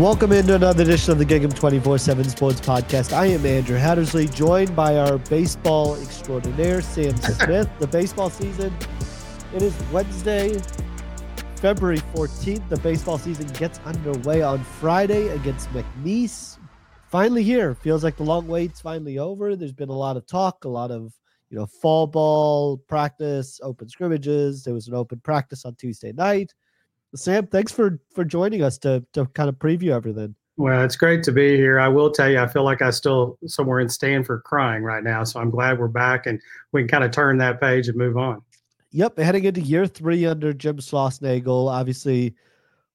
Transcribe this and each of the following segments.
Welcome into another edition of the Gig'Em 24 7 Sports Podcast. I am Andrew Hattersley, joined by our baseball extraordinaire, Sam Smith. the baseball season, it is Wednesday, February 14th. The baseball season gets underway on Friday against McNeese. Finally here. Feels like the long wait's finally over. There's been a lot of talk, a lot of you know, fall ball practice, open scrimmages. There was an open practice on Tuesday night. Sam, thanks for for joining us to to kind of preview everything. Well, it's great to be here. I will tell you, I feel like I still somewhere in Stanford crying right now. So I'm glad we're back and we can kind of turn that page and move on. Yep, heading into year three under Jim Schlossnagle. Obviously,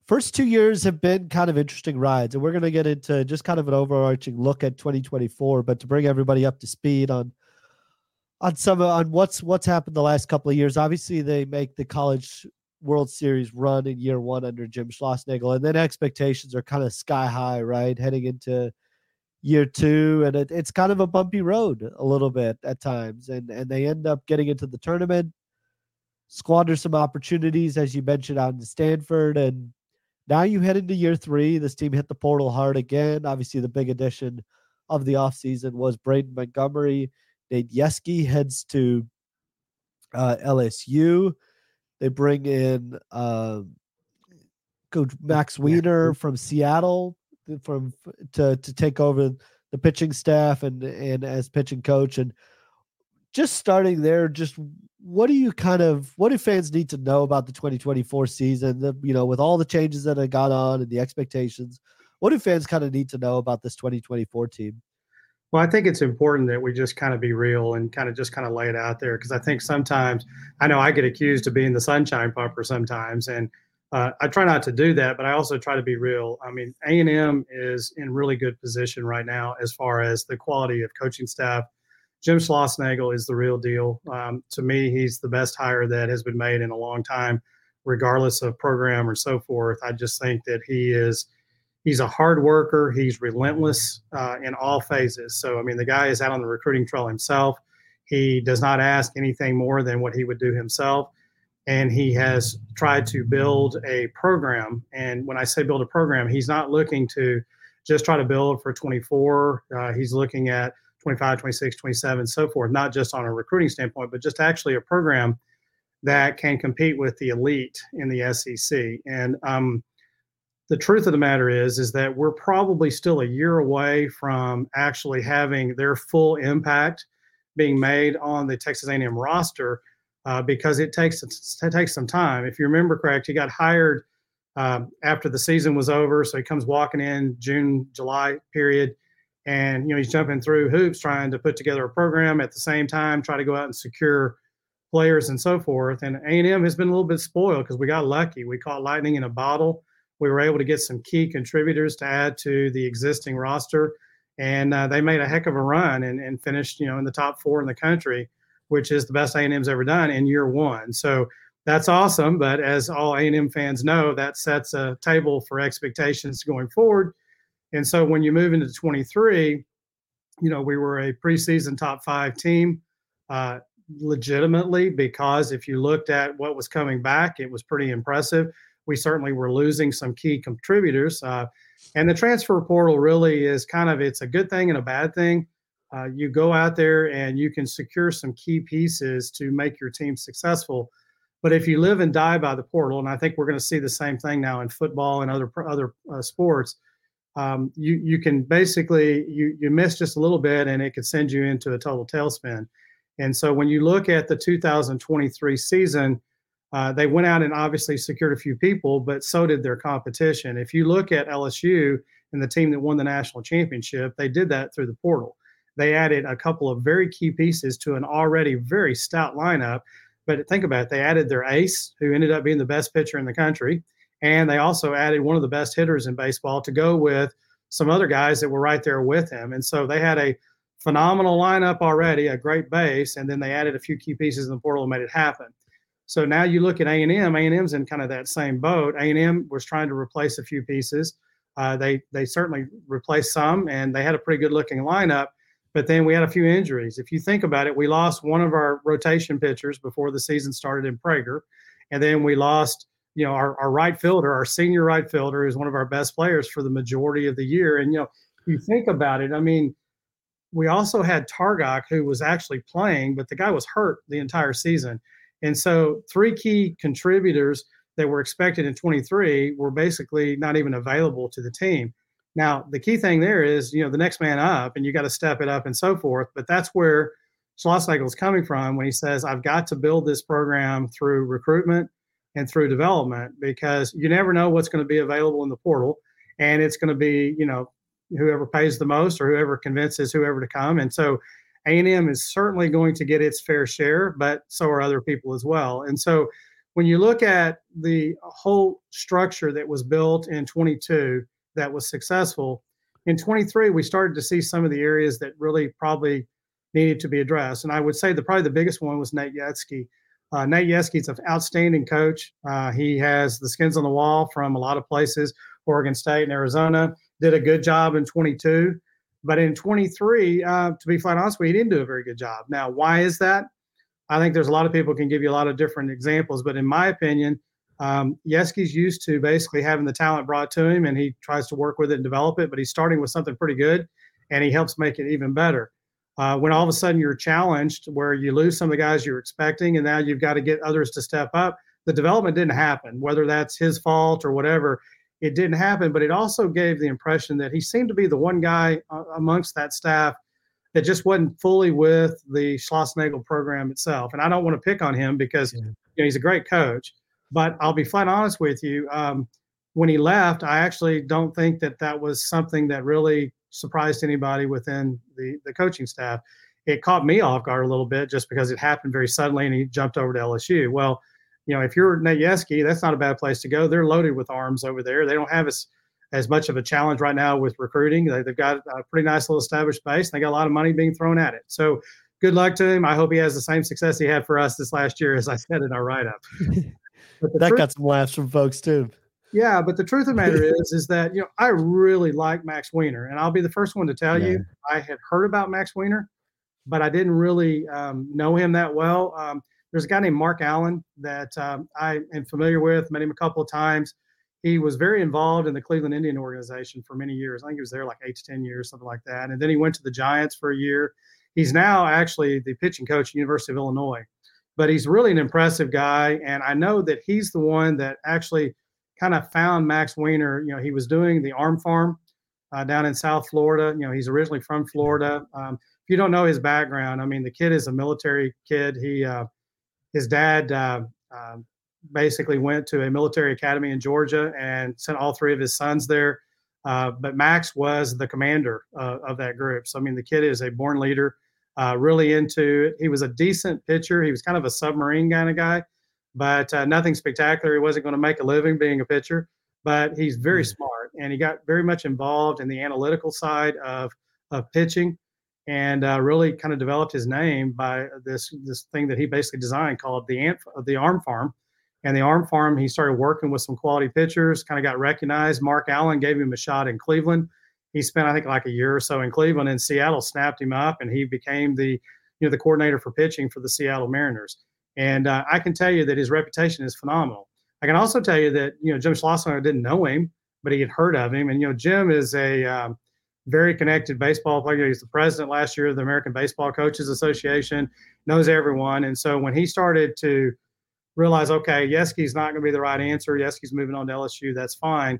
first two years have been kind of interesting rides, and we're going to get into just kind of an overarching look at 2024. But to bring everybody up to speed on on some on what's what's happened the last couple of years, obviously they make the college World Series run in year one under Jim Schlossnagle, and then expectations are kind of sky high, right? Heading into year two, and it, it's kind of a bumpy road a little bit at times, and and they end up getting into the tournament, squander some opportunities as you mentioned out in Stanford, and now you head into year three. This team hit the portal hard again. Obviously, the big addition of the offseason was Braden Montgomery. Nate Yeskie heads to uh, LSU. They bring in uh, Coach Max Weiner from Seattle from to to take over the pitching staff and and as pitching coach and just starting there just what do you kind of what do fans need to know about the 2024 season the, you know with all the changes that have gone on and the expectations what do fans kind of need to know about this 2024 team well, I think it's important that we just kind of be real and kind of just kind of lay it out there because I think sometimes I know I get accused of being the sunshine pumper sometimes, and uh, I try not to do that, but I also try to be real. I mean, A and M is in really good position right now as far as the quality of coaching staff. Jim Schlossnagle is the real deal. Um, to me, he's the best hire that has been made in a long time, regardless of program or so forth. I just think that he is he's a hard worker. He's relentless uh, in all phases. So, I mean, the guy is out on the recruiting trail himself. He does not ask anything more than what he would do himself. And he has tried to build a program. And when I say build a program, he's not looking to just try to build for 24. Uh, he's looking at 25, 26, 27, so forth, not just on a recruiting standpoint, but just actually a program that can compete with the elite in the SEC. And um, the truth of the matter is is that we're probably still a year away from actually having their full impact being made on the Texas A&M roster uh, because it takes it takes some time. If you remember correct, he got hired um, after the season was over, so he comes walking in June July period, and you know he's jumping through hoops trying to put together a program at the same time, try to go out and secure players and so forth. And A&M has been a little bit spoiled because we got lucky. We caught lightning in a bottle we were able to get some key contributors to add to the existing roster, and uh, they made a heck of a run and, and finished, you know, in the top four in the country which is the best A&M's ever done in year one. So that's awesome. But as all A&M fans know, that sets a table for expectations going forward. And so when you move into 23, you know, we were a preseason top five team, uh, legitimately, because if you looked at what was coming back, it was pretty impressive. We certainly were losing some key contributors. Uh, and the transfer portal really is kind of it's a good thing and a bad thing. Uh, you go out there and you can secure some key pieces to make your team successful. But if you live and die by the portal, and I think we're going to see the same thing now in football and other other uh, sports, um, you you can basically you you miss just a little bit and it could send you into a total tailspin. And so when you look at the 2023 season, uh, they went out and obviously secured a few people, but so did their competition. If you look at LSU and the team that won the national championship, they did that through the portal. They added a couple of very key pieces to an already very stout lineup. But think about it, they added their ace, who ended up being the best pitcher in the country. And they also added one of the best hitters in baseball to go with some other guys that were right there with him. And so they had a phenomenal lineup already, a great base, and then they added a few key pieces in the portal and made it happen. So now you look at A&M, A&M's in kind of that same boat. A&M was trying to replace a few pieces. Uh, they they certainly replaced some, and they had a pretty good looking lineup. But then we had a few injuries. If you think about it, we lost one of our rotation pitchers before the season started in Prager, and then we lost you know, our, our right fielder, our senior right fielder, is one of our best players for the majority of the year. And you know, if you think about it, I mean, we also had Targac who was actually playing, but the guy was hurt the entire season. And so three key contributors that were expected in 23 were basically not even available to the team. Now, the key thing there is, you know, the next man up and you got to step it up and so forth. But that's where Schlossnagle is coming from when he says, I've got to build this program through recruitment and through development because you never know what's going to be available in the portal and it's going to be you know whoever pays the most or whoever convinces whoever to come and so a&m is certainly going to get its fair share but so are other people as well and so when you look at the whole structure that was built in 22 that was successful in 23 we started to see some of the areas that really probably needed to be addressed and i would say the probably the biggest one was nate Yeskie uh, Nate is an outstanding coach. Uh, he has the skins on the wall from a lot of places, Oregon State and Arizona. Did a good job in 22, but in 23, uh, to be flat honest he didn't do a very good job. Now, why is that? I think there's a lot of people can give you a lot of different examples, but in my opinion, um, Yeskie's used to basically having the talent brought to him, and he tries to work with it and develop it. But he's starting with something pretty good, and he helps make it even better. Uh, when all of a sudden you're challenged where you lose some of the guys you're expecting and now you've got to get others to step up the development didn't happen whether that's his fault or whatever it didn't happen but it also gave the impression that he seemed to be the one guy uh, amongst that staff that just wasn't fully with the Schlossnagle program itself and i don't want to pick on him because yeah. you know, he's a great coach but i'll be flat honest with you um, when he left i actually don't think that that was something that really surprised anybody within the, the coaching staff. It caught me off guard a little bit just because it happened very suddenly and he jumped over to LSU. Well, you know, if you're Nate Yeskie, that's not a bad place to go. They're loaded with arms over there. They don't have as as much of a challenge right now with recruiting. They, have got a pretty nice little established base. They got a lot of money being thrown at it. So good luck to him. I hope he has the same success he had for us this last year, as I said in our write up. that truth, got some laughs from folks too. Yeah, but the truth of the matter is, is that you know I really like Max Weiner, and I'll be the first one to tell yeah. you I had heard about Max Weiner, but I didn't really um, know him that well. Um, there's a guy named Mark Allen that um, I am familiar with, met him a couple of times. He was very involved in the Cleveland Indian organization for many years. I think he was there like eight to ten years, something like that. And then he went to the Giants for a year. He's now actually the pitching coach at University of Illinois, but he's really an impressive guy. And I know that he's the one that actually kind of found Max Weiner. You know, he was doing the arm farm uh, down in South Florida. You know, he's originally from Florida. Um, if you don't know his background, I mean, the kid is a military kid. He, uh, his dad uh, um, basically went to a military academy in Georgia and sent all three of his sons there. Uh, but Max was the commander uh, of that group. So I mean, the kid is a born leader. Uh, really into it. He was a decent pitcher. He was kind of a submarine kind of guy but uh, nothing spectacular. He wasn't going to make a living being a pitcher, but he's very mm-hmm. smart and he got very much involved in the analytical side of, of pitching. And uh, really kind of developed his name by this this thing that he basically designed called the ant the arm farm. And the arm farm he started working with some quality pitchers kind of got recognized. Mark allen gave him a shot in cleveland. He spent i think like a year or so in cleveland and seattle snapped him up and he became the you know the coordinator for pitching for the seattle mariners. And uh, i can tell you that his reputation is phenomenal. I can also tell you that you know jim schlossnagle didn't know him but he had heard of him. And you know jim is a um, very connected baseball player. He's the president last year of the American Baseball Coaches Association, knows everyone. And so when he started to realize, okay, Yeskie's not going to be the right answer, Yeskie's moving on to LSU, that's fine.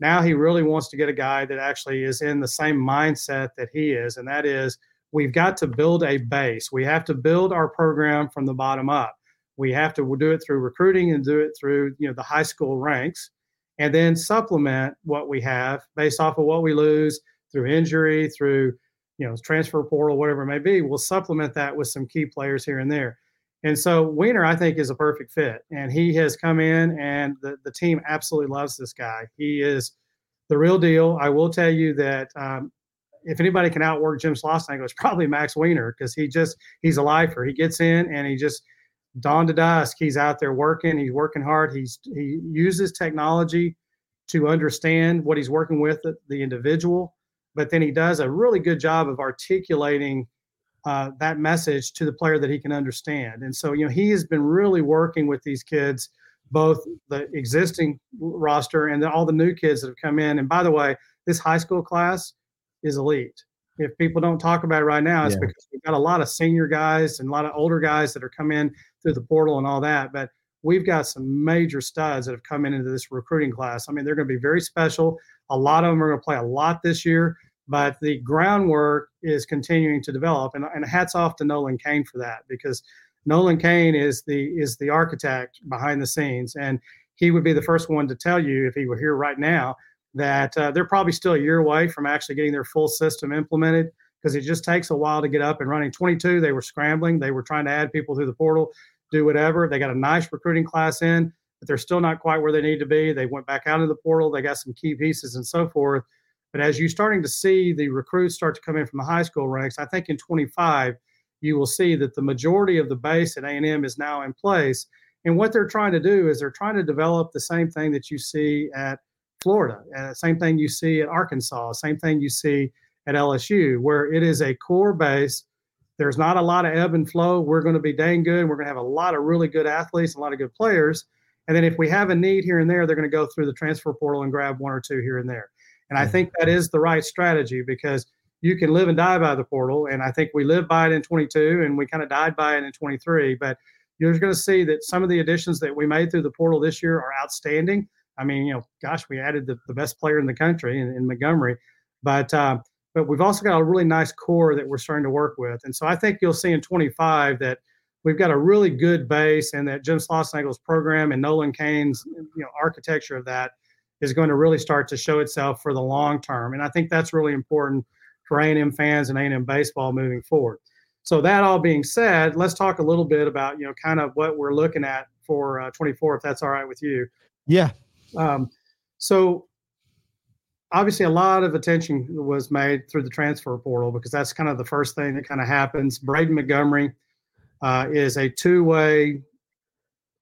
Now he really wants to get a guy that actually is in the same mindset that he is, and that is we've got to build a base. We have to build our program from the bottom up. We have to do it through recruiting and do it through you know the high school ranks, and then supplement what we have based off of what we lose through injury, through you know transfer portal, whatever it may be. We'll supplement that with some key players here and there. And so Weiner, I think, is a perfect fit. And he has come in, and the, the team absolutely loves this guy. He is the real deal. I will tell you that um, if anybody can outwork Jim Schlossnagle, it's probably Max Weiner because he just he's a lifer. He gets in and he just dawn to dusk. He's out there working. He's working hard. He's he uses technology to understand what he's working with the, the individual but then he does a really good job of articulating uh, that message to the player that he can understand. And so, you know, he has been really working with these kids, both the existing roster and the, all the new kids that have come in. And by the way, this high school class is elite. If people don't talk about it right now, it's yeah. because we've got a lot of senior guys and a lot of older guys that are coming in through the portal and all that. But we've got some major studs that have come in into this recruiting class. I mean, they're going to be very special. A lot of them are going to play a lot this year but the groundwork is continuing to develop. And, and hats off to Nolan Cain for that because Nolan Cain is the is the architect behind the scenes, and he would be the first one to tell you if he were here right now that uh, they're probably still a year away from actually getting their full system implemented because it just takes a while to get up and running. 22, they were scrambling, they were trying to add people through the portal, do whatever. They got a nice recruiting class in, but they're still not quite where they need to be. They went back out of the portal, they got some key pieces and so forth but as you're starting to see the recruits start to come in from the high school ranks, I think in 25 you will see that the majority of the base at A&M is now in place. And what they're trying to do is they're trying to develop the same thing that you see at Florida, uh, same thing you see at Arkansas, same thing you see at LSU, where it is a core base. There's not a lot of ebb and flow. We're going to be dang good. We're going to have a lot of really good athletes, a lot of good players. And then if we have a need here and there, they're going to go through the transfer portal and grab one or two here and there. And I think that is the right strategy because you can live and die by the portal. And I think we lived by it in 22 and we kind of died by it in 23. But you're going to see that some of the additions that we made through the portal this year are outstanding. I mean, you know, gosh, we added the, the best player in the country in, in Montgomery. But, uh, but we've also got a really nice core that we're starting to work with. And so I think you'll see in 25 that we've got a really good base and that Jim Schlossnagle's program and Nolan Cain's you know architecture of that is going to really start to show itself for the long term. And I think that's really important for A&M fans and A&M baseball moving forward. So that all being said, let's talk a little bit about you know kind of what we're looking at for uh, 24, if that's all right with you. Yeah. Um, so obviously a lot of attention was made through the transfer portal because that's kind of the first thing that kind of happens. Braden Montgomery uh, is a two-way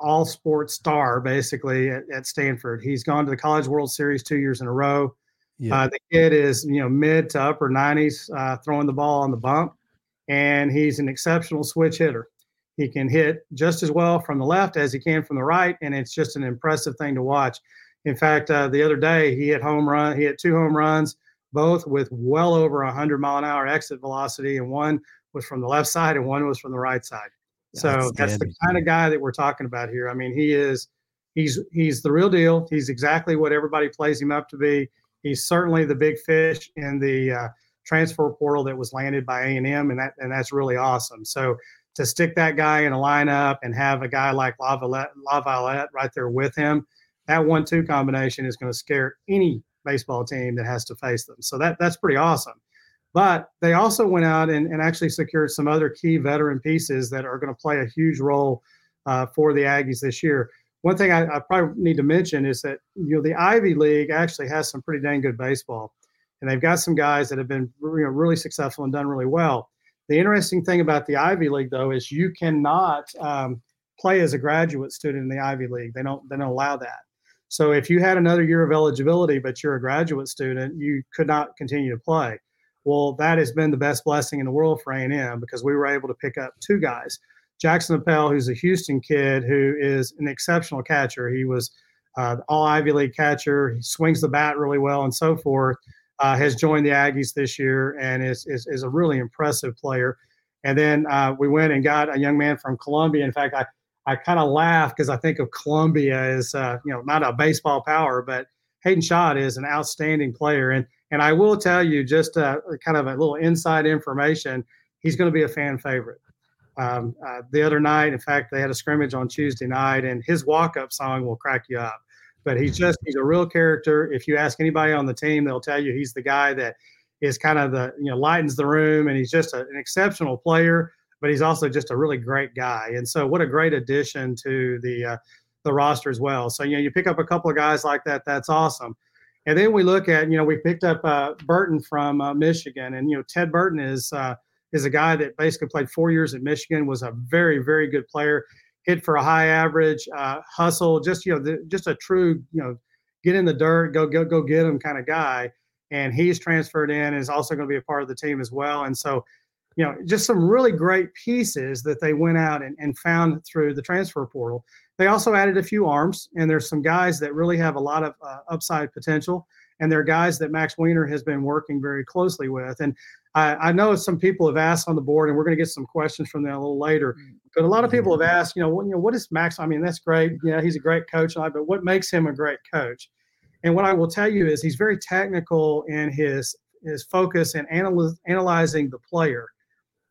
all sports star basically at, at, Stanford. He's gone to the College World Series two years in a row. Yeah. Uh, the kid is you know mid to upper 90s uh, throwing the ball on the bump, and he's an exceptional switch hitter. He can hit just as well from the left as he can from the right, and it's just an impressive thing to watch. In fact, uh, the other day he hit home run. He hit two home runs, both with well over 100 mile an hour exit velocity, and one was from the left side and one was from the right side. So that's the kind of guy that we're talking about here. I mean, he is he's he's the real deal. He's exactly what everybody plays him up to be. He's certainly the big fish in the uh, transfer portal that was landed by A and M, and that and that's really awesome. So to stick that guy in a lineup and have a guy like Laviolette, Laviolette right there with him, that one-two combination is going to scare any baseball team that has to face them. So that that's pretty awesome. But they also went out and, and actually secured some other key veteran pieces that are going to play a huge role uh, for the Aggies this year. One thing I, I, probably need to mention is that you know the Ivy League actually has some pretty dang good baseball. and they've got some guys that have been you know, really successful and done really well. The interesting thing about the Ivy League, though, is you cannot um, play as a graduate student in the Ivy League. They don't they don't allow that. So if you had another year of eligibility, but you're a graduate student, you could not continue to play. Well, that has been the best blessing in the world for A&M because we were able to pick up two guys. Jackson Appel, who's a Houston kid who is an exceptional catcher. He was uh, all Ivy League catcher. He swings the bat really well and so forth. Uh, has joined the Aggies this year and is, is, is a really impressive player. And then uh, we went and got a young man from Columbia. In fact, I, I kind of laugh because I think of Columbia as, uh, you know, not a baseball power, but Hayden Schott is an outstanding player. And, and I will tell you just uh, kind of a little inside information, he's going to be a fan favorite. Um, uh, the other night, in fact, they had a scrimmage on Tuesday night, and his walk-up song will crack you up. But he's just he's a real character. If you ask anybody on the team, they'll tell you he's the guy that is kind of the you know lightens the room, and he's just a, an exceptional player. But he's also just a really great guy, and so what a great addition to the uh, the roster as well. So you know you pick up a couple of guys like that, that's awesome. And then we look at you know we picked up uh, Burton from uh, Michigan, and you know Ted Burton is uh, is a guy that basically played four years at Michigan, was a very, very good player, hit for a high average, uh, hustle, just you know, the, just a true you know, get in the dirt, go go go get him kind of guy. And he's transferred in and is also going to be a part of the team as well. And so, you know, just some really great pieces that they went out and, and found through the transfer portal. They also added a few arms, and there's some guys that really have a lot of uh, upside potential and they're guys that Max Weiner has been working very closely with. And I, I know some people have asked on the board, and we're going to get some questions from them a little later. But a lot of people have asked, you know, what, you know, what is Max? I mean, that's great. Yeah, he's a great coach, but what makes him a great coach? And what I will tell you is he's very technical in his his focus and analy- analyzing the player,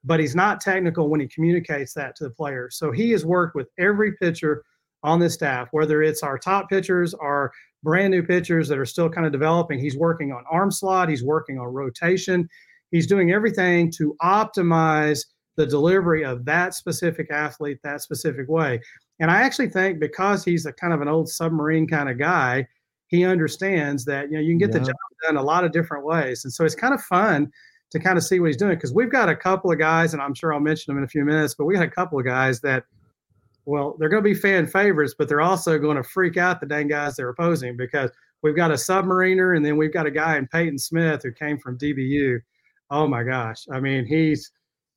but he's not technical when he communicates that to the player. So he has worked with every pitcher on the staff, whether it's our top pitchers, our brand new pitchers that are still kind of developing. He's working on arm slot, he's working on rotation, he's doing everything to optimize the delivery of that specific athlete that specific way. And I actually think because he's a kind of an old submarine kind of guy, he understands that you know you can get yeah. the job done a lot of different ways. And so it's kind of fun to kind of see what he's doing because we've got a couple of guys, and I'm sure I'll mention them in a few minutes, but we got a couple of guys that well, they're going to be fan favorites, but they're also going to freak out the dang guys they're opposing because we've got a submariner and then we've got a guy in Peyton Smith who came from DBU. Oh my gosh. I mean, he's,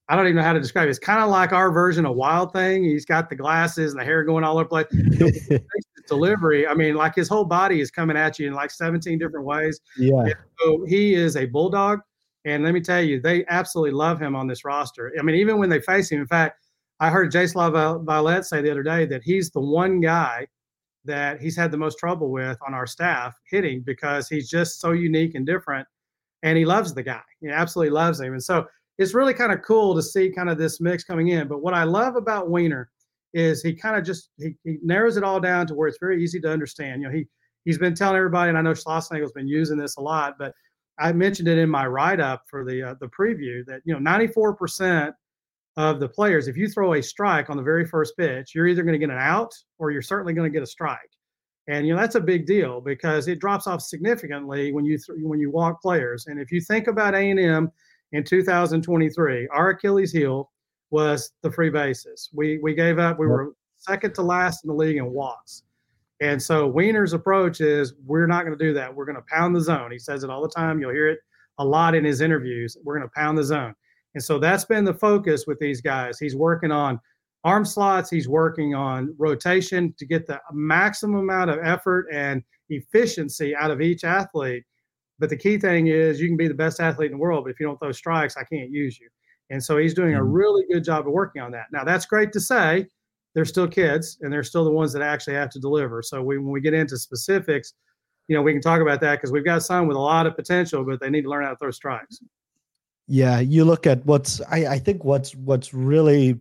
I don't even know how to describe it. It's kind of like our version of Wild Thing. He's got the glasses and the hair going all over the place. delivery, I mean, like his whole body is coming at you in like 17 different ways. Yeah. And so he is a bulldog. And let me tell you, they absolutely love him on this roster. I mean, even when they face him, in fact, I heard Jace Violet say the other day that he's the one guy that he's had the most trouble with on our staff hitting because he's just so unique and different. And he loves the guy. He absolutely loves him. And so it's really kind of cool to see kind of this mix coming in. But what I love about Weiner is he kind of just he, he narrows it all down to where it's very easy to understand. You know, he he's been telling everybody, and I know Schlossnagle's been using this a lot, but I mentioned it in my write up for the uh, the preview that you know 94 percent of the players, if you throw a strike on the very first pitch, you're either going to get an out or you're certainly going to get a strike. And you know that's a big deal because it drops off significantly when you th- when you walk players. And if you think about A and M in 2023, our Achilles heel was the free bases. We we gave up. We were second to last in the league in walks. And so Weiner's approach is we're not going to do that. We're going to pound the zone. He says it all the time. You'll hear it a lot in his interviews. We're going to pound the zone. And so that's been the focus with these guys. He's working on arm slots, he's working on rotation to get the maximum amount of effort and efficiency out of each athlete. But the key thing is you can be the best athlete in the world, but if you don't throw strikes, I can't use you. And so he's doing a mm-hmm. really good job of working on that. Now, that's great to say. They're still kids and they're still the ones that actually have to deliver. So we, when we get into specifics, you know, we can talk about that because we've got some with a lot of potential, but they need to learn how to throw strikes. Yeah, you look at what's I, I think what's what's really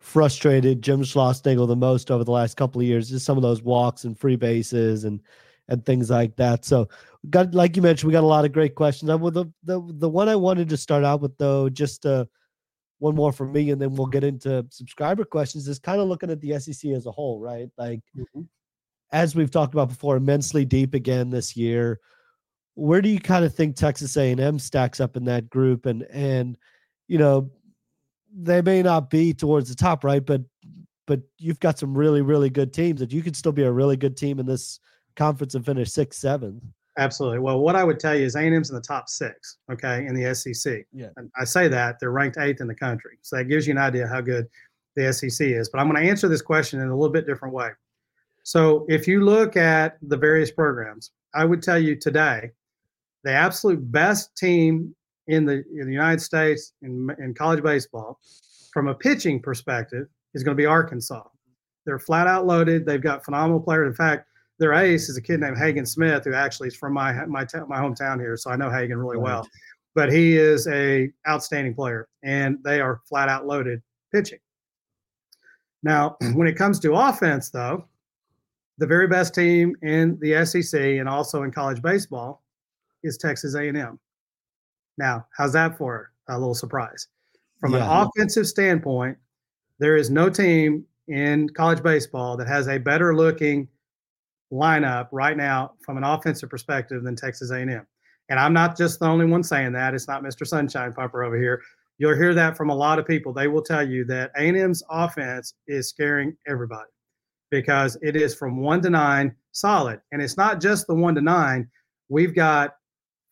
frustrated Jim Schlossnagle the most over the last couple of years is some of those walks and free bases and and things like that. So got like you mentioned, we got a lot of great questions. I would the the the one I wanted to start out with though, just uh one more from me, and then we'll get into subscriber questions. Is kind of looking at the SEC as a whole, right? Like mm-hmm. as we've talked about before, immensely deep again this year where do you kind of think Texas A&M stacks up in that group? And and you know, they may not be towards the top, right? But but you've got some really really good teams that you could still be a really good team in this conference and finish sixth, seventh. Absolutely. Well, what I would tell you is A&M's in the top six, okay, in the SEC. Yeah. And I say that they're ranked eighth in the country, so that gives you an idea how good the SEC is. But I'm going to answer this question in a little bit different way. So, if you look at the various programs, I would tell you today, the absolute best team in the in the United States in, in college baseball, from a pitching perspective, is going to be Arkansas. They're flat out loaded. They've got phenomenal players. In fact, their ace is a kid named Hagen Smith, who actually is from my my my hometown here, so I know Hagen really right. well. But he is a outstanding player, and they are flat out loaded pitching. Now, when it comes to offense, though, the very best team in the SEC and also in college baseball is Texas A&M. Now, how's that for a little surprise? From yeah. an offensive standpoint, there is no team in college baseball that has a better looking lineup right now from an offensive perspective than Texas A&M. And I'm not just the only one saying that. It's not Mr. Sunshine Pumper over here. You'll hear that from a lot of people. They will tell you that A&M's offense is scaring everybody because it is from one to nine solid. And it's not just the one to nine. We've got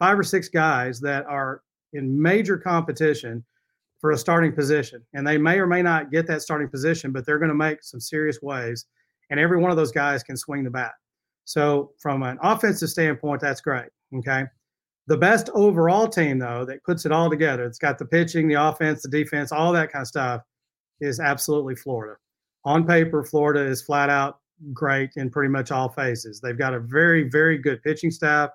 five or six guys that are in major competition for a starting position. And they may or may not get that starting position, but they're going to make some serious waves. And every one of those guys can swing the bat. So, from an offensive standpoint, that's great. Okay. The best overall team, though, that puts it all together, it's got the pitching, the offense, the defense, all that kind of stuff, is absolutely Florida. On paper, Florida is flat out great in pretty much all phases. They've got a very, very good pitching staff.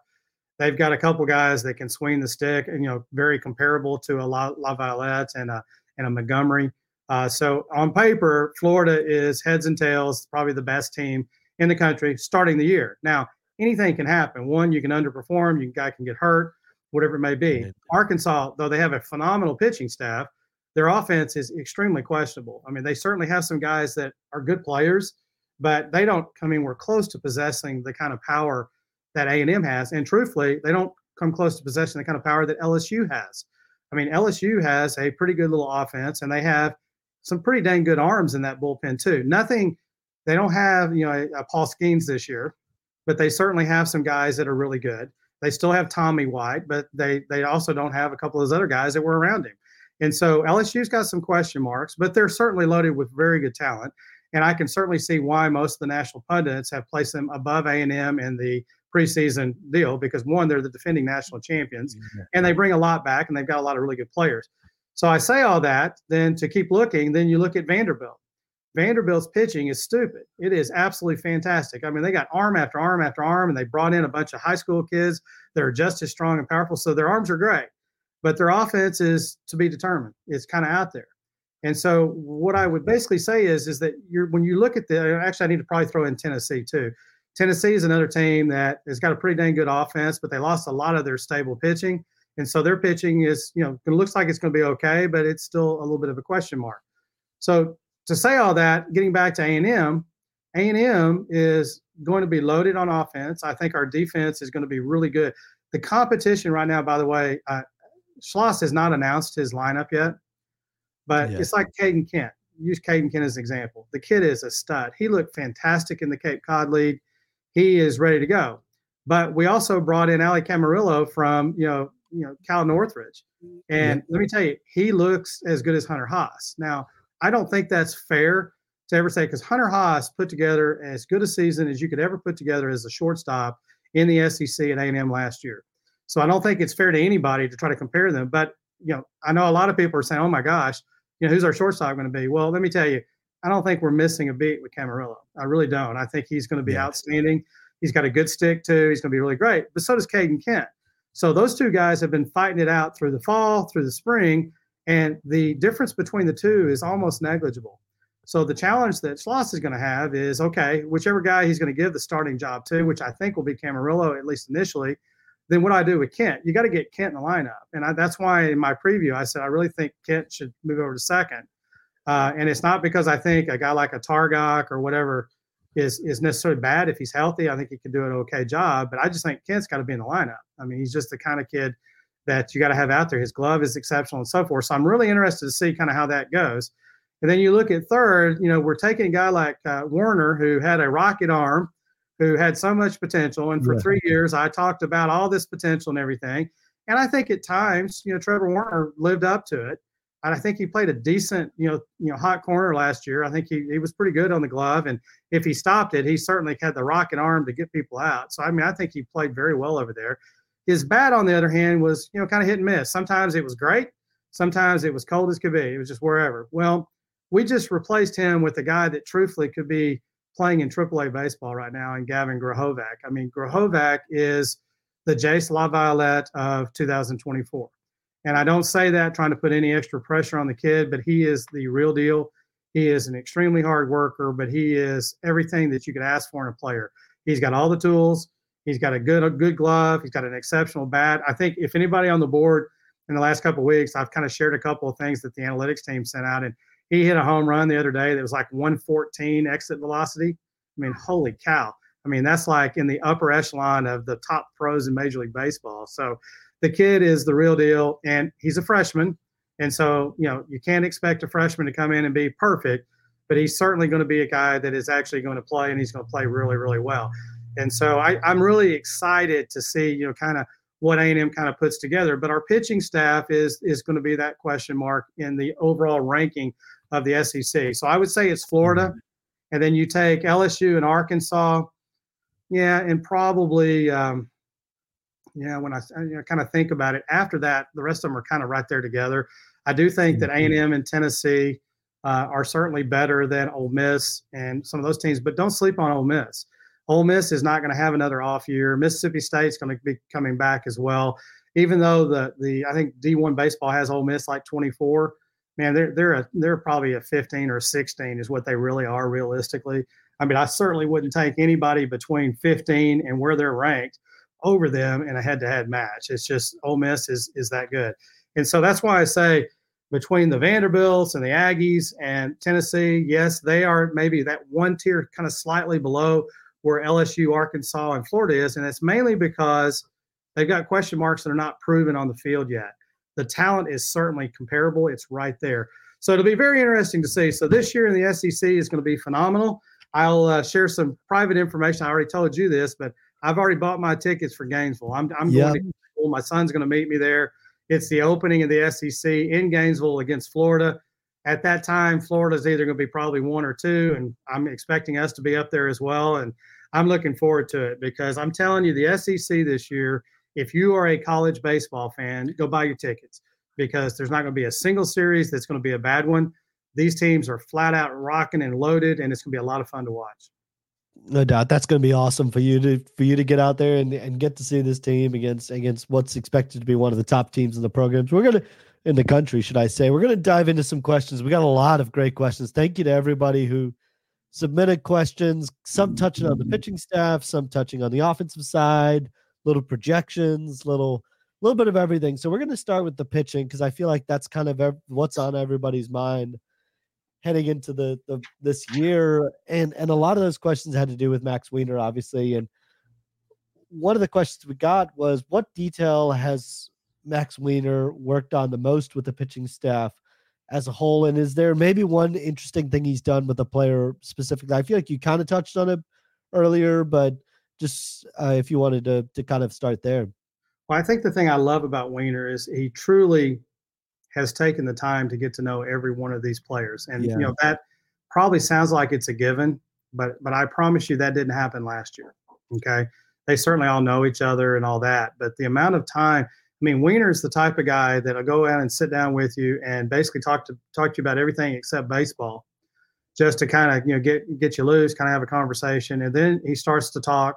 They've got a couple guys that can swing the stick, and you know, very comparable to a La, Laviolette and a and a Montgomery. Uh, so on paper, Florida is heads and tails, probably the best team in the country starting the year. Now, anything can happen. One, you can underperform, you guy can get hurt, whatever it may be. Arkansas, though they have a phenomenal pitching staff, their offense is extremely questionable. I mean, they certainly have some guys that are good players, but they don't come anywhere close to possessing the kind of power that A&M has. And truthfully, they don't come close to possessing the kind of power that LSU has. I mean, LSU has a pretty good little offense, and they have some pretty dang good arms in that bullpen too. Nothing they don't have, you know, a, Paul Skenes this year, but they certainly have some guys that are really good. They still have Tommy White, but they they also don't have a couple of those other guys that were around him. And so LSU's got some question marks, but they're certainly loaded with very good talent. And I can certainly see why most of the national pundits have placed them above A&M in the preseason deal because one, they're the defending national champions, mm-hmm. and they bring a lot back, and they've got a lot of really good players. So I say all that, then to keep looking, then you look at Vanderbilt. Vanderbilt's pitching is stupid. It is absolutely fantastic. I mean, they got arm after arm after arm, and they brought in a bunch of high school kids that are just as strong and powerful. So their arms are great, but their offense is to be determined. It's kind of out there. And so what I would mm-hmm. basically say is, is that you're when you look at the actually I need to probably throw in Tennessee too. Tennessee is another team that has got a pretty dang good offense, but they lost a lot of their stable pitching. And so their pitching is, you know, it looks like it's going to be okay, but it's still a little bit of a question mark. So to say all that, getting back to A&M, A&M is going to be loaded on offense. I think our defense is going to be really good. The competition right now, by the way, uh, Schloss has not announced his lineup yet, but yeah. it's like Kaeden Kent. Use Kaeden Kent as an example. The kid is a stud. He looked fantastic in the Cape Cod League. He is ready to go. But we also brought in Ali Camarillo from you know you know Cal Northridge, and yeah. let me tell you, he looks as good as Hunter Haas. Now I don't think that's fair to ever say because Hunter Haas put together as good a season as you could ever put together as a shortstop in the SEC at A&M last year. So I don't think it's fair to anybody to try to compare them. But you know, I know a lot of people are saying, "Oh my gosh, you know, who's our shortstop going to be?" Well, let me tell you, I don't think we're missing a beat with Camarillo. I really don't. I think he's going to be yeah. outstanding. He's got a good stick too. He's going to be really great. But so does Caden Kent. So those two guys have been fighting it out through the fall, through the spring, and the difference between the two is almost negligible. So the challenge that Schloss is going to have is okay, whichever guy he's going to give the starting job to, which I think will be Camarillo at least initially. Then what do I do with Kent? You got to get Kent in the lineup, and I, that's why in my preview I said I really think Kent should move over to second. Uh, and it's not because I think a guy like a Targac or whatever is is necessarily bad. If he's healthy, I think he can do an okay job. But I just think Kent's got to be in the lineup. I mean, he's just the kind of kid that you got to have out there. His glove is exceptional and so forth. So I'm really interested to see kind of how that goes. And then you look at third, you know, we're taking a guy like uh, Werner who had a rocket arm, who had so much potential. And for yeah. three years, I talked about all this potential and everything. And I think at times, you know, Trevor Werner lived up to it. And I think he played a decent, you know, you know, hot corner last year. I think he, he was pretty good on the glove. And if he stopped it, he certainly had the rocket arm to get people out. So I mean, I think he played very well over there. His bat, on the other hand, was, you know, kind of hit and miss. Sometimes it was great. Sometimes it was cold as could be. It was just wherever. Well, we just replaced him with a guy that truthfully could be playing in AAA baseball right now and Gavin Grahovac. I mean, Grahovac is the Jace Laviolette of 2024. And I don't say that trying to put any extra pressure on the kid, but he is the real deal. He is an extremely hard worker, but he is everything that you could ask for in a player. He's got all the tools. He's got a good a good glove. He's got an exceptional bat. I think if anybody on the board in the last couple weeks, I've kind of shared a couple of things that the analytics team sent out, and he hit a home run the other day that was like 114 exit velocity. I mean, holy cow! I mean, that's like in the upper echelon of the top pros in Major League Baseball. So the kid is the real deal, and he's a freshman, and so you know you can't expect a freshman to come in and be perfect, but he's certainly going to be a guy that is actually going to play, and he's going to play really, really well. And so I, I'm really excited to see, you know, kind of what A&M kind of puts together. But our pitching staff is is going to be that question mark in the overall ranking of the SEC. So I would say it's Florida, mm-hmm. and then you take LSU and Arkansas, yeah, and probably, um, yeah. When I you know, kind of think about it, after that, the rest of them are kind of right there together. I do think that A&M mm-hmm. and Tennessee uh, are certainly better than Ole Miss and some of those teams, but don't sleep on Ole Miss. Ole Miss is not going to have another off year. Mississippi State's going to be coming back as well. Even though the the I think D1 baseball has Ole Miss like 24, man, they're they're a, they're probably a 15 or 16 is what they really are realistically. I mean, I certainly wouldn't take anybody between 15 and where they're ranked over them in a head-to-head match. It's just Ole Miss is is that good, and so that's why I say between the Vanderbilts and the Aggies and Tennessee, yes, they are maybe that one tier kind of slightly below where LSU, Arkansas, and Florida is, and it's mainly because they've got question marks that are not proven on the field yet. The talent is certainly comparable; it's right there. So it'll be very interesting to see. So this year in the SEC is going to be phenomenal. I'll uh, share some private information. I already told you this, but I've already bought my tickets for Gainesville. I'm, I'm yep. going to. My son's going to meet me there. It's the opening of the SEC in Gainesville against Florida. At that time, Florida's either going to be probably one or two, and I'm expecting us to be up there as well. And I'm looking forward to it because I'm telling you, the SEC this year, if you are a college baseball fan, go buy your tickets because there's not going to be a single series that's going to be a bad one. These teams are flat out rocking and loaded, and it's going to be a lot of fun to watch. No doubt, that's going to be awesome for you to for you to get out there and, and get to see this team against against what's expected to be one of the top teams in the programs. We're gonna in the country, should I say? We're gonna dive into some questions. We got a lot of great questions. Thank you to everybody who submitted questions, some touching on the pitching staff, some touching on the offensive side, little projections, little little bit of everything. So we're going to start with the pitching because I feel like that's kind of what's on everybody's mind heading into the, the this year, and and a lot of those questions had to do with Max Weiner, obviously. And one of the questions we got was, what detail has Max Weiner worked on the most with the pitching staff? as a whole? And is there maybe one interesting thing he's done with a player specifically? I feel like you kind of touched on it earlier, but just uh, if you wanted to to kind of start there. Well, I think the thing I love about Weiner is he truly has taken the time to get to know every one of these players, and yeah. you know that probably sounds like it's a given, but but I promise you that didn't happen last year. Okay, they certainly all know each other and all that, but the amount of time I mean, Weiner's the type of guy that'll go out and sit down with you and basically talk to talk to you about everything except baseball, just to kind of you know get get you loose, kind of have a conversation, and then he starts to talk,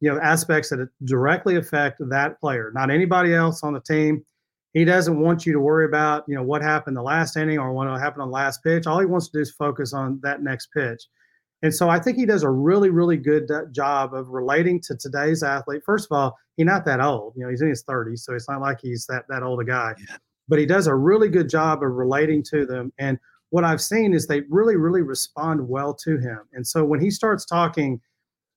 you know, aspects that directly affect that player, not anybody else on the team. He doesn't want you to worry about you know what happened the last inning or what happened on the last pitch. All he wants to do is focus on that next pitch. And so I think he does a really, really good job of relating to today's athlete. First of all, he's not that old. You know, he's in his 30s, so it's not like he's that that old a guy. Yeah. But he does a really good job of relating to them. And what I've seen is they really, really respond well to him. And so when he starts talking,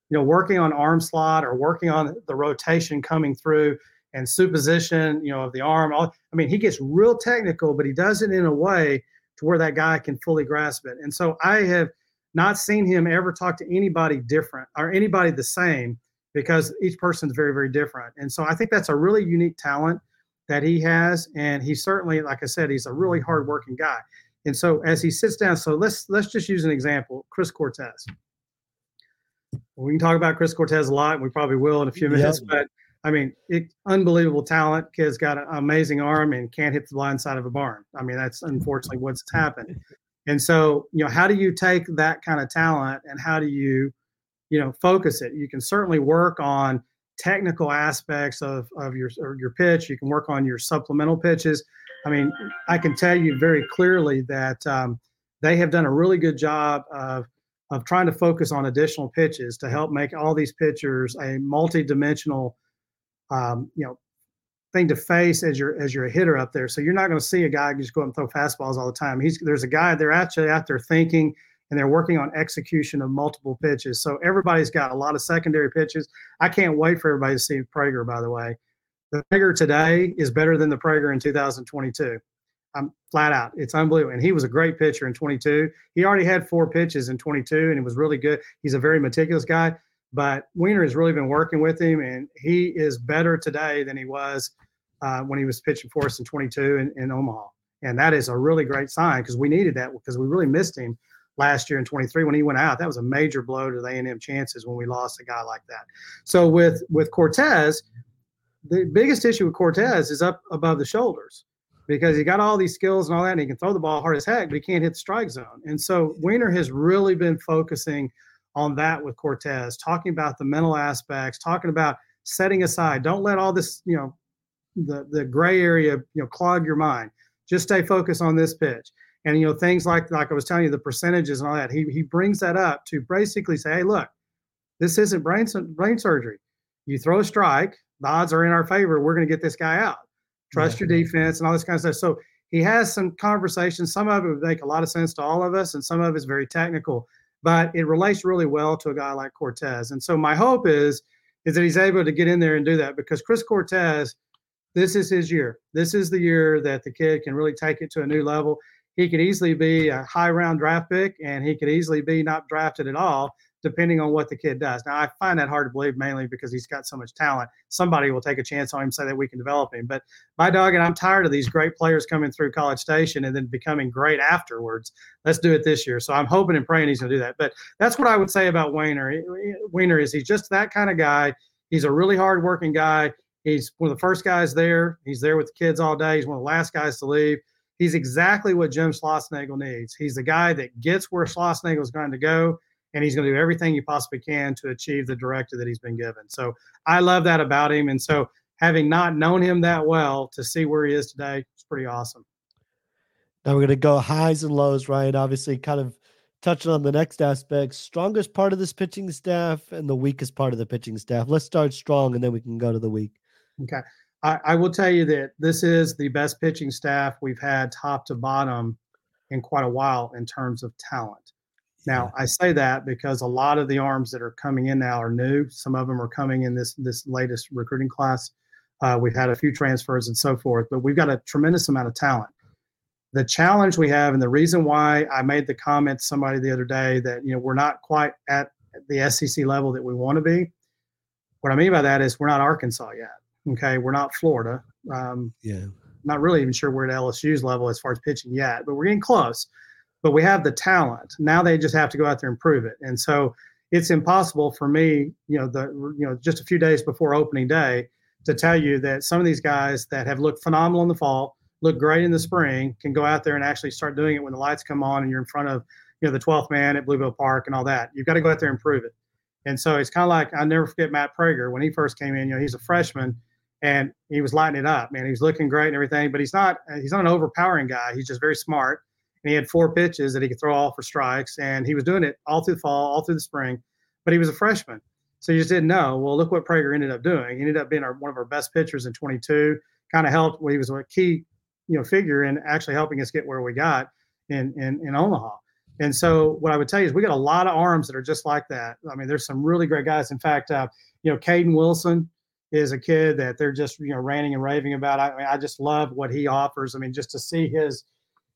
you know, working on arm slot or working on the rotation coming through and supposition, you know, of the arm, all, I mean, he gets real technical, but he does it in a way to where that guy can fully grasp it. And so I have not seen him ever talk to anybody different or anybody the same because each person is very, very different. And so I think that's a really unique talent that he has. And he's certainly, like I said, he's a really hardworking guy. And so as he sits down, so let's let's just use an example, Chris Cortez. We can talk about Chris Cortez a lot, and we probably will in a few minutes. But I mean, it, unbelievable talent. Kid's got an amazing arm and can't hit the blind side of a barn. I mean, that's unfortunately what's happened. And so, you know, how do you take that kind of talent and how do you, you know, focus it? You can certainly work on technical aspects of, of your your pitch. You can work on your supplemental pitches. I mean, I can tell you very clearly that um, they have done a really good job of of trying to focus on additional pitches to help make all these pitchers a multi-dimensional, um, you know, thing to face as you're as you're a hitter up there. So you're not going to see a guy just go up and throw fastballs all the time. He's there's a guy they're actually out there thinking and they're working on execution of multiple pitches. So everybody's got a lot of secondary pitches. I can't wait for everybody to see Prager. By the way, the Prager today is better than the Prager in 2022. I'm flat out. It's unbelievable. And he was a great pitcher in 22. He already had four pitches in 22, and it was really good. He's a very meticulous guy. But Weiner has really been working with him, and he is better today than he was uh, when he was pitching for us in 22 in, in Omaha. And that is a really great sign because we needed that because we really missed him last year in 23 when he went out. That was a major blow to the A&M chances when we lost a guy like that. So with with Cortez, the biggest issue with Cortez is up above the shoulders because he got all these skills and all that, and he can throw the ball hard as heck, but he can't hit the strike zone. And so Weiner has really been focusing on that with Cortez, talking about the mental aspects, talking about setting aside. Don't let all this, you know, the the gray area, you know, clog your mind. Just stay focused on this pitch. And you know, things like like I was telling you, the percentages and all that. He he brings that up to basically say, hey, look, this isn't brain brain surgery. You throw a strike, the odds are in our favor. We're going to get this guy out. Trust yeah. your defense and all this kind of stuff. So he has some conversations. Some of it would make a lot of sense to all of us, and some of it's very technical. But it relates really well to a guy like Cortez. And so my hope is is that he's able to get in there and do that because Chris Cortez, this is his year. This is the year that the kid can really take it to a new level. He could easily be a high round draft pick, and he could easily be not drafted at all depending on what the kid does. Now, I find that hard to believe mainly because he's got so much talent. Somebody will take a chance on him, say that we can develop him. But my dog, and I'm tired of these great players coming through College Station and then becoming great afterwards. Let's do it this year. So I'm hoping and praying he's going to do that. But that's what I would say about Weiner. Weiner is he's just that kind of guy. He's a really hardworking guy. He's one of the first guys there. He's there with the kids all day. He's one of the last guys to leave. He's exactly what Jim Schlossnagle needs. He's the guy that gets where Schlossnagle is going to go and he's going to do everything he possibly can to achieve the directive that he's been given. So I love that about him. And so having not known him that well to see where he is today, it's pretty awesome. Now we're going to go highs and lows, right? Obviously, kind of touching on the next aspect strongest part of this pitching staff and the weakest part of the pitching staff. Let's start strong and then we can go to the weak. Okay. I, I will tell you that this is the best pitching staff we've had top to bottom in quite a while in terms of talent. Now, I say that because a lot of the arms that are coming in now are new. Some of them are coming in this this latest recruiting class. Uh, we've had a few transfers and so forth, but we've got a tremendous amount of talent. The challenge we have, and the reason why I made the comment to somebody the other day that you know we're not quite at the SEC level that we want to be. What I mean by that is we're not Arkansas yet. Okay, we're not Florida. Um, yeah. Not really even sure we're at LSU's level as far as pitching yet, but we're getting close but we have the talent. Now they just have to go out there and prove it. And so it's impossible for me, you know, the you know just a few days before opening day to tell you that some of these guys that have looked phenomenal in the fall, look great in the spring, can go out there and actually start doing it when the lights come on and you're in front of you know the 12th man at Bluebell Park and all that. You've got to go out there and prove it. And so it's kind of like I never forget Matt Prager when he first came in. You know, he's a freshman and he was lighting it up. Man, he was looking great and everything, but he's not he's not an overpowering guy. He's just very smart and he had four pitches that he could throw all for strikes, and he was doing it all through the fall, all through the spring. But he was a freshman, so you just didn't know. Well, look what Prager ended up doing. He ended up being our, one of our best pitchers in 22. Kind of helped. Well, he was a key, you know, figure in actually helping us get where we got. in, in, in Omaha. And so what I would tell you is we got a lot of arms that are just like that. I mean, there's some really great guys. In fact, uh, you know, Kaiden Wilson is a kid that they're just you know ranting and raving about. I, I mean, I just love what he offers. I mean, just to see his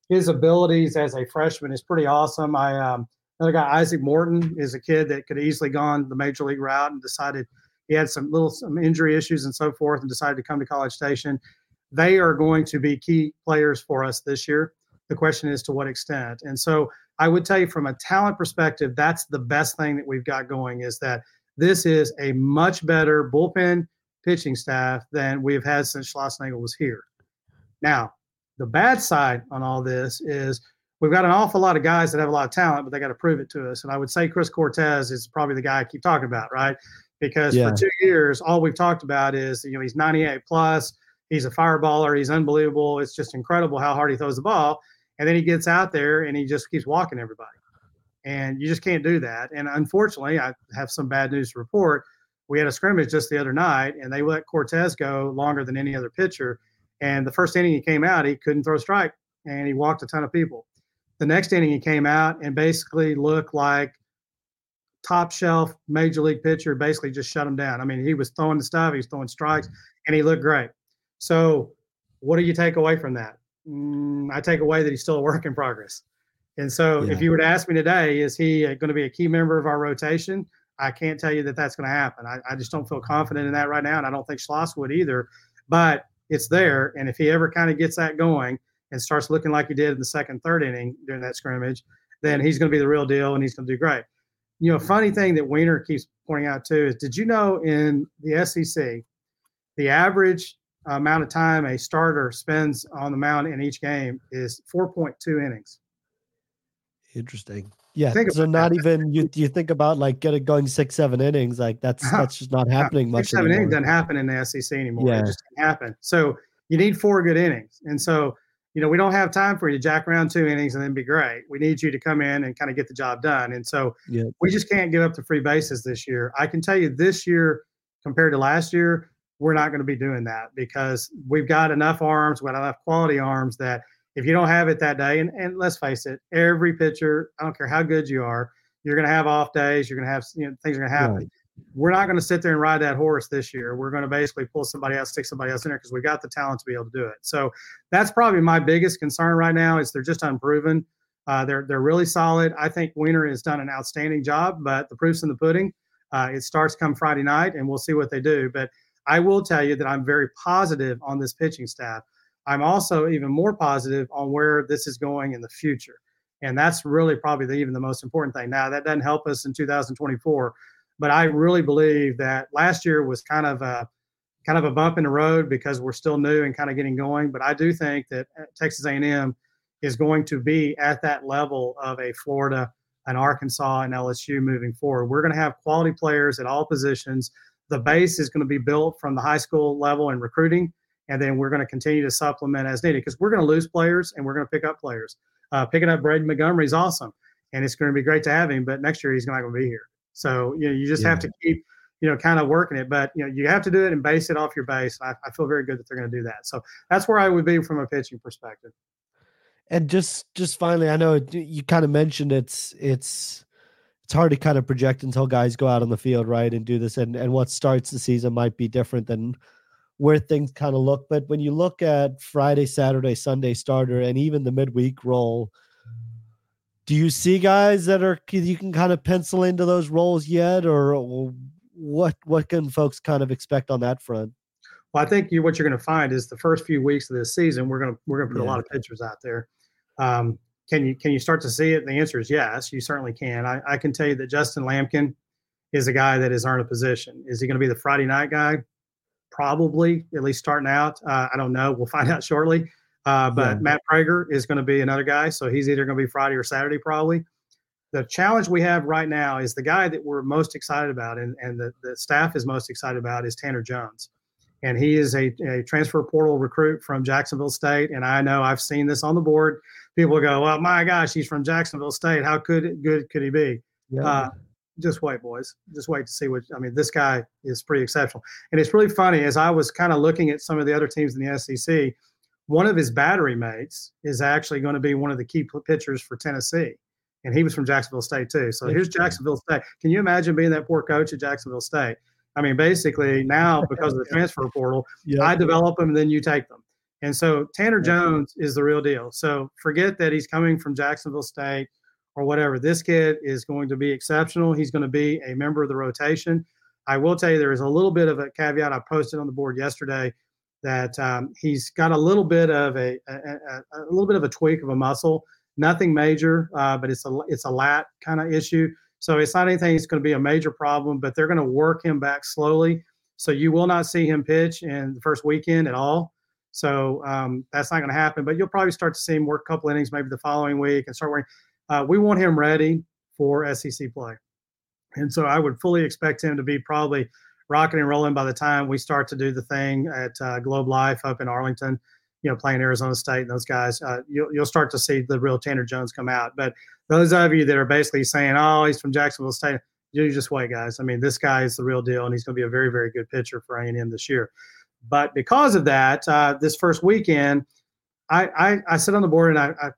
his abilities as a freshman is pretty awesome. I um, another guy, Isaac Morton, is a kid that could easily gone the major league route and decided he had some little some injury issues and so forth, and decided to come to College Station. They are going to be key players for us this year. The question is to what extent. And so I would tell you from a talent perspective, that's the best thing that we've got going is that this is a much better bullpen pitching staff than we've had since Schlossnagle was here. Now, the bad side on all this is we've got an awful lot of guys that have a lot of talent, but they got to prove it to us. And I would say Chris Cortez is probably the guy I keep talking about, right? Because yeah. for two years, all we've talked about is, you know, he's 98 plus, he's a fireballer, he's unbelievable. It's just incredible how hard he throws the ball. And then he gets out there and he just keeps walking everybody. And you just can't do that. And unfortunately, I have some bad news to report we had a scrimmage just the other night, and they let Cortez go longer than any other pitcher. And the first inning he came out, he couldn't throw a strike, and he walked a ton of people. The next inning he came out and basically looked like top shelf major league pitcher, basically just shut him down. I mean, he was throwing the stuff, he was throwing strikes, and he looked great. So, what do you take away from that? Mm, I take away that he's still a work in progress. And so, yeah. if you were to ask me today, is he going to be a key member of our rotation? I can't tell you that that's going to happen. I, I, just don't feel confident in that right now, and I don't think Schloss would either. But it's there, and if he ever kind of gets that going and starts looking like he did in the second, third inning during that scrimmage, then he's going to be the real deal, and he's going to do great. You know, funny thing that Weiner keeps pointing out too is, did you know in the SEC, the average amount of time a starter spends on the mound in each game is 4.2 innings. Interesting. Yeah, think so not that. even you. You think about like getting going six, seven innings. Like that's uh-huh. that's just not happening much. Six, seven innings doesn't happen in the SEC anymore. Yeah. It just doesn't happen. So you need four good innings, and so you know we don't have time for you to jack around two innings and then be great. We need you to come in and kind of get the job done. And so yeah. we just can't give up the free bases this year. I can tell you this year compared to last year, we're not going to be doing that because we've got enough arms, we've got enough quality arms that if you don't have it that day, and, and let's face it, every pitcher, I don't care how good you are, you're going to have off days. You're going to have you know, things are going to happen. Right. We're not going to sit there and ride that horse this year. We're going to basically pull somebody out, stick somebody else in there because we got the talent to be able to do it. So that's probably my biggest concern right now is they're just unproven. Uh, they're they're really solid. I think Weiner has done an outstanding job, but the proof's in the pudding. Uh, it starts come Friday night, and we'll see what they do. But I will tell you that I'm very positive on this pitching staff. I'm also even more positive on where this is going in the future. And that's really probably the, even the most important thing. Now, that doesn't help us in 2024, but I really believe that last year was kind of a kind of a bump in the road because we're still new and kind of getting going. But I do think that uh, Texas A&M is going to be at that level of a Florida, an Arkansas, and LSU moving forward. We're going to have quality players at all positions. The base is going to be built from the high school level and recruiting and then we're going to continue to supplement as needed because we're going to lose players and we're going to pick up players. Uh, picking up Braden Montgomery is awesome, and it's going to be great to have him. But next year he's not going to be here, so you know you just yeah. have to keep you know kind of working it. But you know you have to do it and base it off your base. I, I feel very good that they're going to do that. So that's where I would be from a pitching perspective. And just just finally, I know you kind of mentioned it's it's it's hard to kind of project until guys go out on the field, right, and do this. And and what starts the season might be different than where things kind of look. But when you look at Friday, Saturday, Sunday starter, and even the midweek role, do you see guys that are you can kind of pencil into those roles yet, or what? What can folks kind of expect on that front? Well, I think you what you're going to find is the first few weeks of this season, we're going to we're going to put yeah. a lot of pitchers out there. Um, can you can you start to see it? The answer is yes. You certainly can. I, I can tell you that Justin Lamkin is a guy that has earned a position. Is he going to be the Friday night guy? Probably at least starting out. Uh, I don't know. We'll find out shortly. Uh, but yeah. Matt Prager is going to be another guy, so he's either going to be Friday or Saturday probably. The challenge we have right now is the guy that we're most excited about, and, and the, the staff is most excited about is Tanner Jones. And he is a, a transfer portal recruit from Jacksonville State. And I know I've seen this on the board. People go, well, my gosh, he's from Jacksonville State. How good, good could he be? Yeah. Uh, just wait, boys. Just wait to see what. I mean, this guy is pretty exceptional, and it's really funny. As I was kind of looking at some of the other teams in the SEC, one of his battery mates is actually going to be one of the key pitchers for Tennessee. And he was from Jacksonville State too. So here's Jacksonville State. Can you imagine being that poor coach at Jacksonville State? I mean, basically now because of the transfer portal, yep. I develop them and then you take them. And so Tanner Jones is the real deal. So forget that he's coming from Jacksonville State or whatever. This kid is going to be exceptional. He's going to be a member of the rotation. I will tell you there is a little bit of a caveat I posted on the board yesterday that um, he's got a little bit of a, a, a, a, little bit of a tweak of a muscle. Nothing major, uh, but it's a it's a lat kind of issue. So it's not anything that's going to be a major problem, but they're going to work him back slowly. So you will not see him pitch in the first weekend at all. So um, that's not going to happen. But you'll probably start to see him work a couple innings maybe the following week and start working. Uh, we want him ready for SEC play, and so I would fully expect him to be probably rocking and rolling by the time we start to do the thing at uh, Globe Life up in Arlington. You know, playing Arizona State and those guys, uh, you'll you'll start to see the real Tanner Jones come out. But those of you that are basically saying, "Oh, he's from Jacksonville State," you just wait, guys. I mean, this guy is the real deal, and he's going to be a very, very good pitcher for A&M this year. But because of that, uh, this first weekend, I, I, I sit on the board and I, I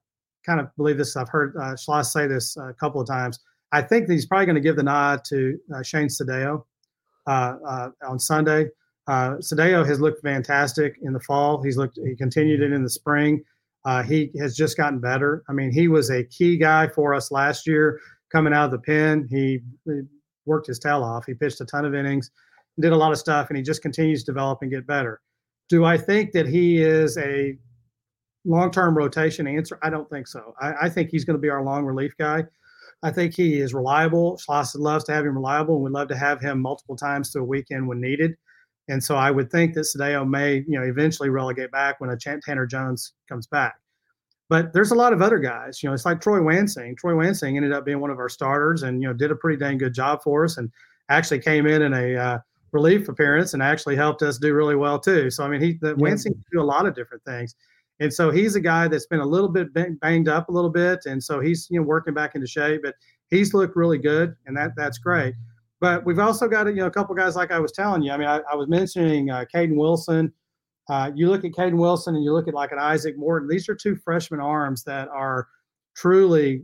kind of believe this. I've heard uh, Schloss say this a couple of times. I think he's probably going to give the nod to uh, Shane Sdao uh, uh, on Sunday. Uh, Sdao has looked fantastic in the fall. He's looked. He continued it in the spring. Uh, he has just gotten better. I mean, he was a key guy for us last year coming out of the pen. He, he worked his tail off. He pitched a ton of innings, did a lot of stuff, and he just continues to develop and get better. Do I think that he is a long-term rotation answer? I don't think so. I, I think he's going to be our long relief guy. I think he is reliable. Schlosser loves to have him reliable, and we'd love to have him multiple times through a weekend when needed. And so I would think that Sdao may, you know, eventually relegate back when a Tanner Jones comes back. But there's a lot of other guys. You know, it's like Troy Wansing. Troy Wansing ended up being one of our starters, and you know, did a pretty dang good job for us, and actually came in in a uh, relief appearance and actually helped us do really well too. So I mean, he the yeah. Wansing do a lot of different things. And so he's a guy that's been a little bit banged up a little bit, and so he's you know working back into shape. But he's looked really good, and that that's great. But we've also got you know a couple guys like I was telling you. I mean, I, I was mentioning uh, Kaiden Wilson. Uh, you look at Kaiden Wilson and you look at like an Isaac Morton. These are two freshman arms that are truly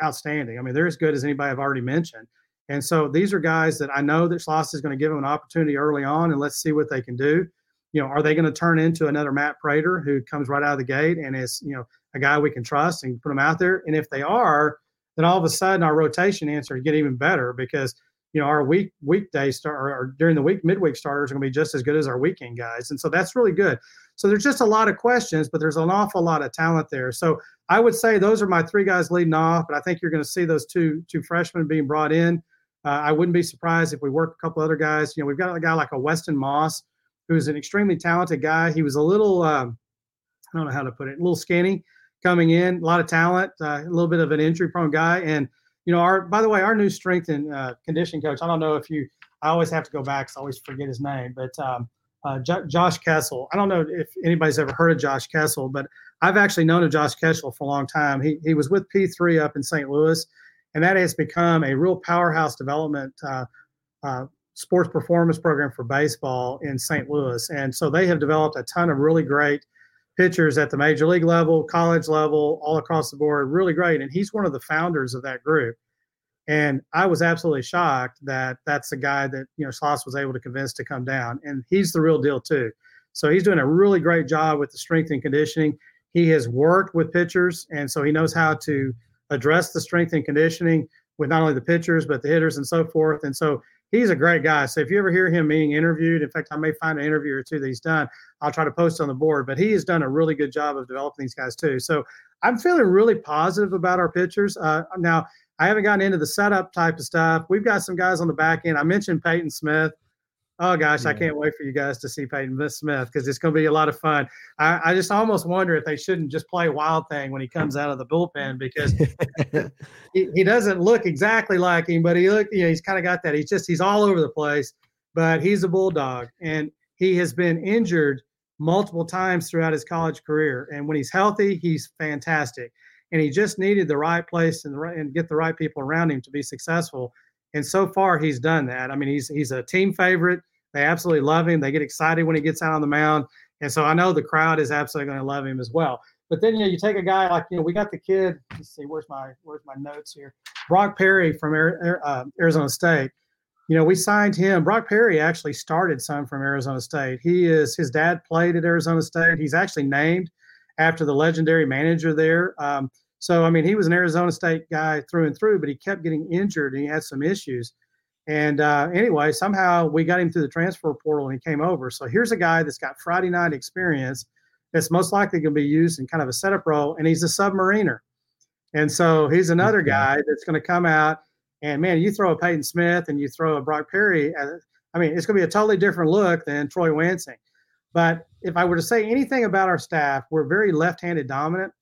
outstanding. I mean, they're as good as anybody I've already mentioned. And so these are guys that I know that Schloss is going to give them an opportunity early on, and let's see what they can do you know, are they going to turn into another Matt Prager who comes right out of the gate and is, you know, a guy we can trust and put them out there? And if they are, then all of a sudden our rotation answer get even better because you know our week weekday start or during the week midweek starters are going to be just as good as our weekend guys, and so that's really good. So there's just a lot of questions, but there's an awful lot of talent there. So I would say those are my three guys leading off, but I think you're going to see those two two freshmen being brought in. Uh, I wouldn't be surprised if we work a couple other guys. You know, we've got a guy like a Weston Moss who's an extremely talented guy. He was a little, um, I don't know how to put it, a little skinny coming in, a lot of talent, uh, a little bit of an injury prone guy. And, you know, our, by the way, our new strength and uh, condition coach, I don't know if you, I always have to go back because I always forget his name, but um, uh, J- Josh Kessel. I don't know if anybody's ever heard of Josh Kessel, but I've actually known of Josh Kessel for a long time. He, he was with P3 up in St. Louis, and that has become a real powerhouse development uh, uh, sports performance program for baseball in St. Louis. And so they have developed a ton of really great pitchers at the major league level, college level, all across the board, really great. And he's one of the founders of that group. And I was absolutely shocked that that's the guy that, you know, Schloss was able to convince to come down. And he's the real deal, too. So he's doing a really great job with the strength and conditioning. He has worked with pitchers, and so he knows how to address the strength and conditioning with not only the pitchers, but the hitters and so forth. And so he's a great guy. So if you ever hear him being interviewed, in fact, I may find an interview or two that he's done. I'll try to post on the board. But he has done a really good job of developing these guys too. So I'm feeling really positive about our pitchers. Uh, now I haven't gotten into the setup type of stuff. We've got some guys on the back end. I mentioned Peyton Smith. Oh gosh, yeah. I can't wait for you guys to see Peyton Smith because it's going to be a lot of fun. I, I, just almost wonder if they shouldn't just play Wild Thing when he comes out of the bullpen because he, he doesn't look exactly like him, but he look you know he's kind of got that. He's just he's all over the place, but he's a bulldog and he has been injured multiple times throughout his college career. And when he's healthy, he's fantastic. And he just needed the right place and the right, and get the right people around him to be successful. And so far, he's done that. I mean, he's he's a team favorite. They absolutely love him. They get excited when he gets out on the mound. And so I know the crowd is absolutely going to love him as well. But then you know, you take a guy like you know we got the kid. Let's see, where's my where's my notes here? Brock Peery from uh, Arizona State. You know, we signed him. Brock Peery actually started some from Arizona State. He is his dad played at Arizona State. He's actually named after the legendary manager there. Um, so I mean, he was an Arizona State guy through and through, but he kept getting injured and he had some issues. And uh, anyway, somehow we got him through the transfer portal and he came over. So here's a guy that's got Friday night experience that's most likely going to be used in kind of a setup role, and he's a submariner. And so he's another guy that's going to come out and man, you throw a Peyton Smith and you throw a Brock Peery. I mean, it's going to be a totally different look than Troy Wansing. But if I were to say anything about our staff, we're very left-handed dominant,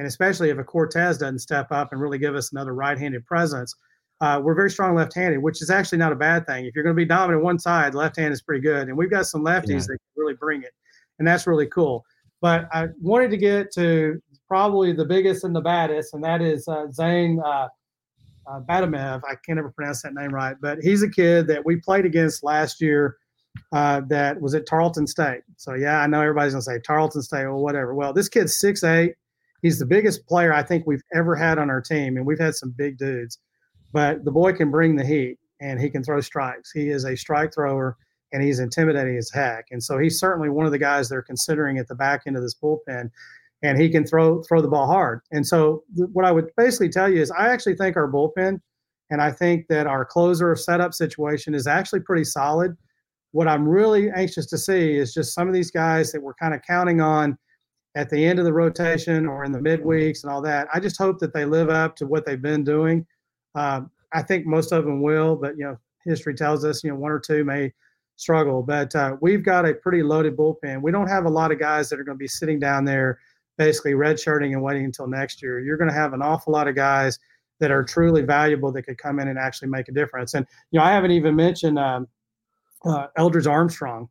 and especially if a Cortez doesn't step up and really give us another right-handed presence, uh, we're very strong left-handed, which is actually not a bad thing. If you're going to be dominant one side, left hand is pretty good, and we've got some lefties yeah. that can really bring it, and that's really cool. But I wanted to get to probably the biggest and the baddest, and that is uh, Zane uh, uh, Badmaev. I can't ever pronounce that name right, but he's a kid that we played against last year uh, that was at Tarleton State. So, yeah, I know everybody's going to say Tarleton State or whatever. Well, this kid's six eight. He's the biggest player I think we've ever had on our team, and we've had some big dudes. But the boy can bring the heat, and he can throw strikes. He is a strike thrower and he's intimidating as heck. And so he's certainly one of the guys they're considering at the back end of this bullpen, and he can throw throw the ball hard. And so th- what I would basically tell you is I actually think our bullpen, and I think that our closer setup situation is actually pretty solid. What I'm really anxious to see is just some of these guys that we're kind of counting on at the end of the rotation or in the midweeks and all that. I just hope that they live up to what they've been doing. Um, I think most of them will, but you know, history tells us you know one or two may struggle. But uh, we've got a pretty loaded bullpen. We don't have a lot of guys that are going to be sitting down there basically redshirting and waiting until next year. You're going to have an awful lot of guys that are truly valuable that could come in and actually make a difference. And you know, I haven't even mentioned um, uh, Eldridge Armstrong.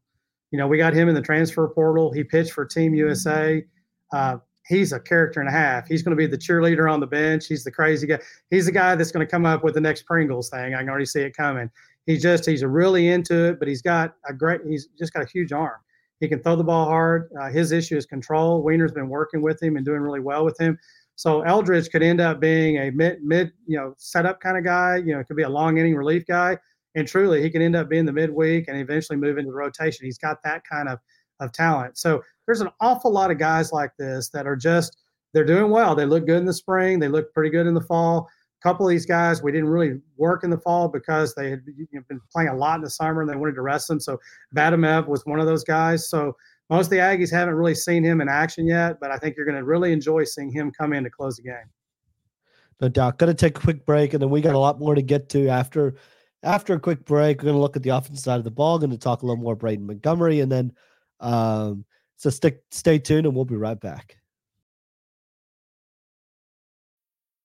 You know, we got him in the transfer portal. He pitched for Team USA. Uh, he's a character and a half. He's going to be the cheerleader on the bench. He's the crazy guy. He's the guy that's going to come up with the next Pringles thing. I can already see it coming he's just he's really into it, but he's got a great he's just got a huge arm. He can throw the ball hard. Uh, his issue is control. Weiner's been working with him and doing really well with him. So Eldridge could end up being a mid mid you know setup kind of guy. You know, it could be a long inning relief guy, and truly he can end up being the midweek and eventually move into the rotation. He's got that kind of of talent. So there's an awful lot of guys like this that are just they're doing well. They look good in the spring. They look pretty good in the fall A couple of these guys we didn't really work in the fall because they had you know, been playing a lot in the summer and they wanted to rest them. So Badmaev was one of those guys. So most of the Aggies haven't really seen him in action yet, but I think you're going to really enjoy seeing him come in to close the game. No doubt. Going to take a quick break, and then we got a lot more to get to after. After a quick break, we're going to look at the offensive side of the ball. Going to talk a little more Braden Montgomery, and then um, so stick, stay tuned, and we'll be right back.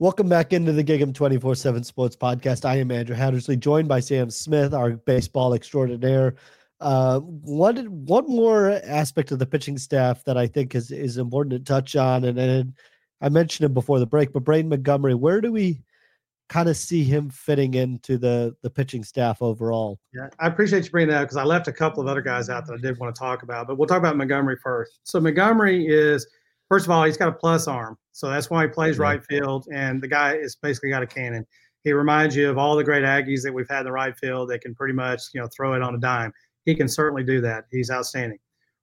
Welcome back into the Gig'em 24 7 Sports Podcast. I am Andrew Hattersley, joined by Sam Smith, our baseball extraordinaire. Uh, one, one more aspect of the pitching staff that I think is, is important to touch on, and, and I mentioned him before the break, but Braden Montgomery, where do we kind of see him fitting into the, the pitching staff overall? Yeah, I appreciate you bringing that because I left a couple of other guys out that I did want to talk about, but we'll talk about Montgomery first. So, Montgomery is – first of all, he's got a plus arm, so that's why he plays right field. And the guy is basically got a cannon. He reminds you of all the great Aggies that we've had in the right field. They can pretty much, you know, throw it on a dime. He can certainly do that. He's outstanding.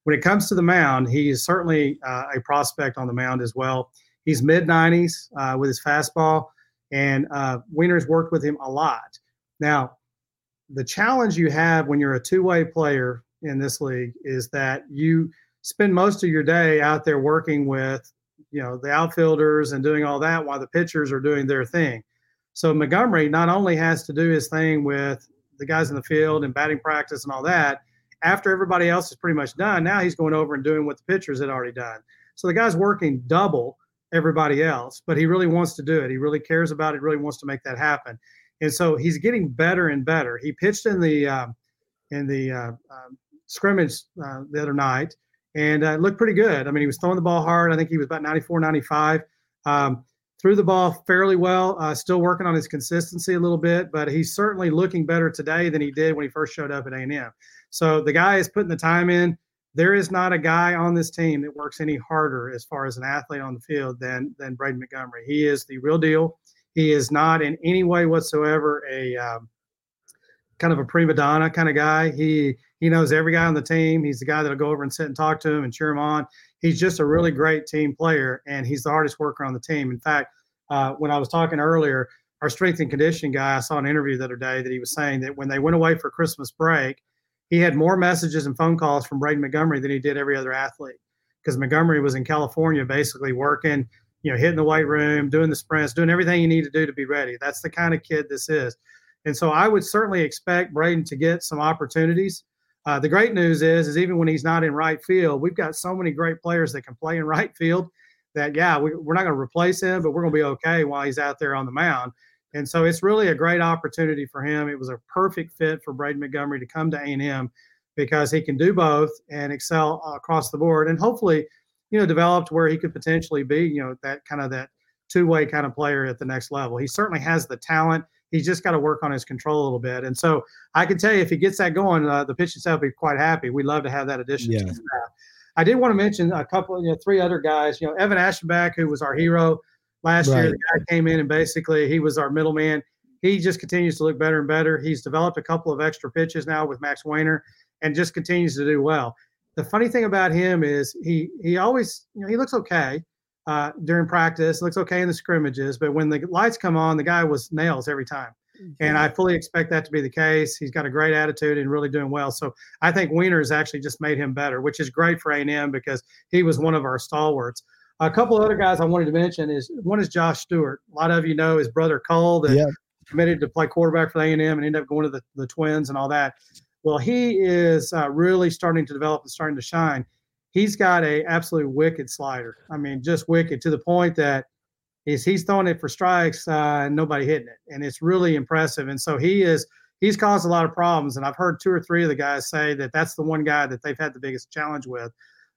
When it comes to the mound, he is certainly uh, a prospect on the mound as well. He's mid 90s uh, with his fastball, and uh, Weiner's worked with him a lot. Now, the challenge you have when you're a two way player in this league is that you – spend most of your day out there working with, you know, the outfielders and doing all that while the pitchers are doing their thing. So Montgomery not only has to do his thing with the guys in the field and batting practice and all that, after everybody else is pretty much done, now he's going over and doing what the pitchers had already done. So the guy's working double everybody else, but he really wants to do it. He really cares about it, really wants to make that happen. And so he's getting better and better. He pitched in the uh, in the uh, uh, scrimmage uh, the other night, and uh, looked pretty good. I mean, he was throwing the ball hard. I think he was about 94, 95. Um, threw the ball fairly well. Uh, still working on his consistency a little bit, but he's certainly looking better today than he did when he first showed up at A&M. So the guy is putting the time in. There is not a guy on this team that works any harder as far as an athlete on the field than than Braden Montgomery. He is the real deal. He is not in any way whatsoever a um, kind of a prima donna kind of guy. He he knows every guy on the team. He's the guy that'll go over and sit and talk to him and cheer him on. He's just a really great team player, and he's the hardest worker on the team. In fact, uh, when I was talking earlier, our strength and conditioning guy, I saw an interview the other day that he was saying that when they went away for Christmas break, he had more messages and phone calls from Braden Montgomery than he did every other athlete because Montgomery was in California basically working, you know, hitting the weight room, doing the sprints, doing everything you need to do to be ready. That's the kind of kid this is. And so I would certainly expect Braden to get some opportunities. Uh, the great news is, is even when he's not in right field, we've got so many great players that can play in right field that yeah, we, we're not going to replace him, but we're going to be okay while he's out there on the mound. And so it's really a great opportunity for him. It was a perfect fit for Braden Montgomery to come to A&M because he can do both and excel across the board, and hopefully, you know, develop to where he could potentially be, you know, that kind of that two-way kind of player at the next level. He certainly has the talent He's just got to work on his control a little bit. And so I can tell you, if he gets that going, uh, the pitching staff will be quite happy. We'd love to have that addition yeah. I did want to mention a couple, you know, three other guys. You know, Evan Aschenbeck, who was our hero last right. year, the guy came in and basically he was our middleman. He just continues to look better and better. He's developed a couple of extra pitches now with Max Weiner, and just continues to do well. The funny thing about him is he he always you know he looks okay uh, during practice. Looks okay in the scrimmages, but when the lights come on, the guy was nails every time. And I fully expect that to be the case. He's got a great attitude and really doing well. So I think Weiner has actually just made him better, which is great for A&M because he was one of our stalwarts. A couple of other guys I wanted to mention is one is Josh Stewart. A lot of you know his brother Cole that yeah. committed to play quarterback for A&M and ended up going to the, the Twins and all that. Well, he is uh, really starting to develop and starting to shine he's got a absolute wicked slider. I mean, just wicked to the point that is he's throwing it for strikes uh, and nobody hitting it, and it's really impressive. And so he is he's caused a lot of problems. And I've heard two or three of the guys say that that's the one guy that they've had the biggest challenge with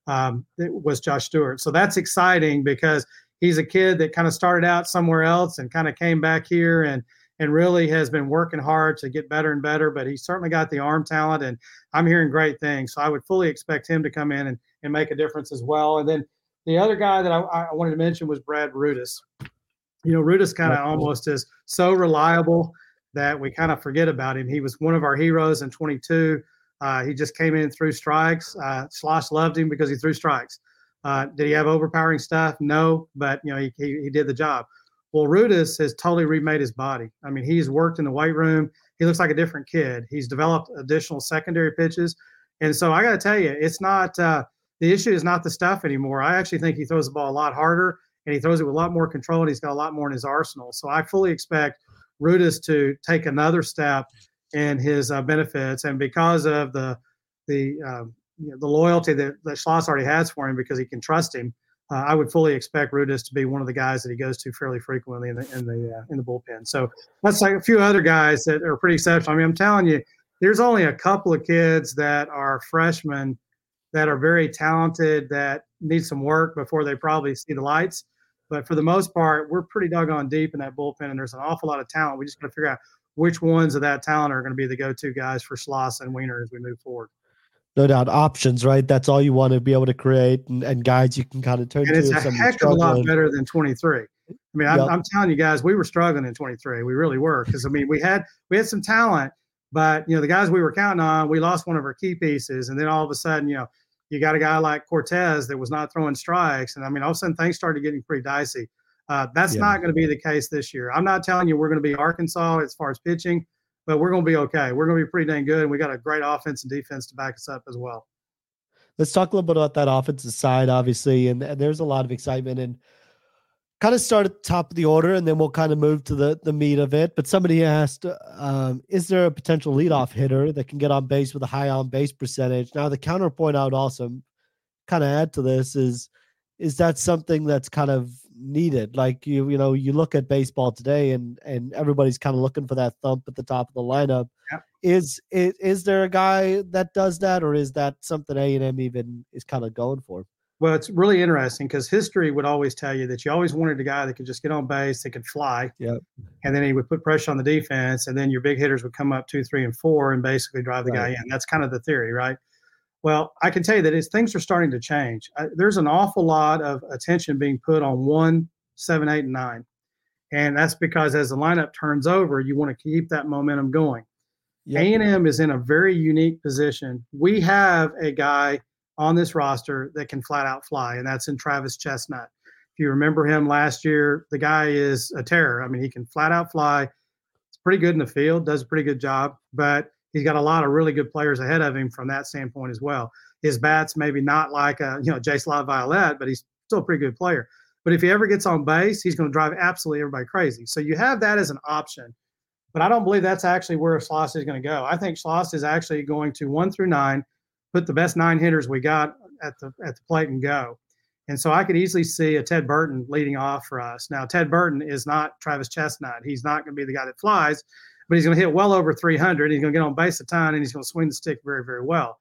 um, was Josh Stewart. So that's exciting because he's a kid that kind of started out somewhere else and kind of came back here and and really has been working hard to get better and better. But he's certainly got the arm talent, and I'm hearing great things. So I would fully expect him to come in and and make a difference as well. And then the other guy that I, I wanted to mention was Brad Rudis. You know, Rudis kind of almost is so reliable that we kind of forget about him. He was one of our heroes in 22. Uh, he just came in through strikes. Uh, Schloss loved him because he threw strikes. Uh, did he have overpowering stuff? No, but you know he, he, he did the job. Well, Rudis has totally remade his body. I mean, he's worked in the weight room. He looks like a different kid. He's developed additional secondary pitches, and so I got to tell you, it's not. Uh, the issue is not the stuff anymore. I actually think he throws the ball a lot harder and he throws it with a lot more control and he's got a lot more in his arsenal. So I fully expect Rudis to take another step in his uh, benefits. And because of the the um, you know, the loyalty that, that Schloss already has for him because he can trust him, uh, I would fully expect Rudis to be one of the guys that he goes to fairly frequently in the in the uh, in the bullpen. So that's like a few other guys that are pretty exceptional. I mean, I'm telling you, there's only a couple of kids that are freshmen that are very talented that need some work before they probably see the lights. But for the most part, we're pretty doggone deep in that bullpen, and there's an awful lot of talent. We just got to figure out which ones of that talent are going to be the go-to guys for Schloss and Weiner as we move forward no doubt options, right? That's all you want to be able to create and, and guides you can kind of turn and to. It's a heck of a lot better than 23. I mean, I'm. I'm, telling you guys, we were struggling in 23. We really were because I mean, we had we had some talent, but you know, the guys we were counting on, we lost one of our key pieces, and then all of a sudden, you know, you got a guy like Cortez that was not throwing strikes, and I mean, all of a sudden things started getting pretty dicey. Uh, that's yeah. not going to be the case this year. I'm not telling you we're going to be Arkansas as far as pitching, but we're going to be okay. We're going to be pretty dang good, and we got a great offense and defense to back us up as well let's talk a little bit about that offensive side, obviously. And, and there's a lot of excitement and kind of start at the top of the order and then we'll kind of move to the, the meat of it. But somebody asked, um, is there a potential leadoff hitter that can get on base with a high on base percentage? Now, the counterpoint I would also kind of add to this is, is that something that's kind of needed? Like you, you know, you look at baseball today and, and everybody's kind of looking for that thump at the top of the lineup. Is, is is there a guy that does that, or is that something A and M even is kind of going for? Well, it's really interesting because history would always tell you that you always wanted a guy that could just get on base, that could fly, yeah, and then he would put pressure on the defense, and then your big hitters would come up two, three, and four, and basically drive the right. guy in. That's kind of the theory, right? Well, I can tell you that as things are starting to change, I, there's an awful lot of attention being put on one, seven, eight, and nine, and that's because as the lineup turns over, you want to keep that momentum going. A&M is in a very unique position. We have a guy on this roster that can flat out fly, and that's in Travis Chestnut. If you remember him last year, the guy is a terror. I mean, he can flat out fly. It's pretty good in the field, does a pretty good job, but he's got a lot of really good players ahead of him from that standpoint as well. His bat's maybe not like a you know Jace Laviolette, but he's still a pretty good player. But if he ever gets on base, he's going to drive absolutely everybody crazy. So you have that as an option. But I don't believe that's actually where Schloss is going to go. I think Schloss is actually going to one through nine, put the best nine hitters we got at the at the plate and go. And so I could easily see a Ted Burton leading off for us. Now, Ted Burton is not Travis Chestnut. He's not going to be the guy that flies, but he's going to hit well over 300. He's going to get on base a ton, and he's going to swing the stick very, very well.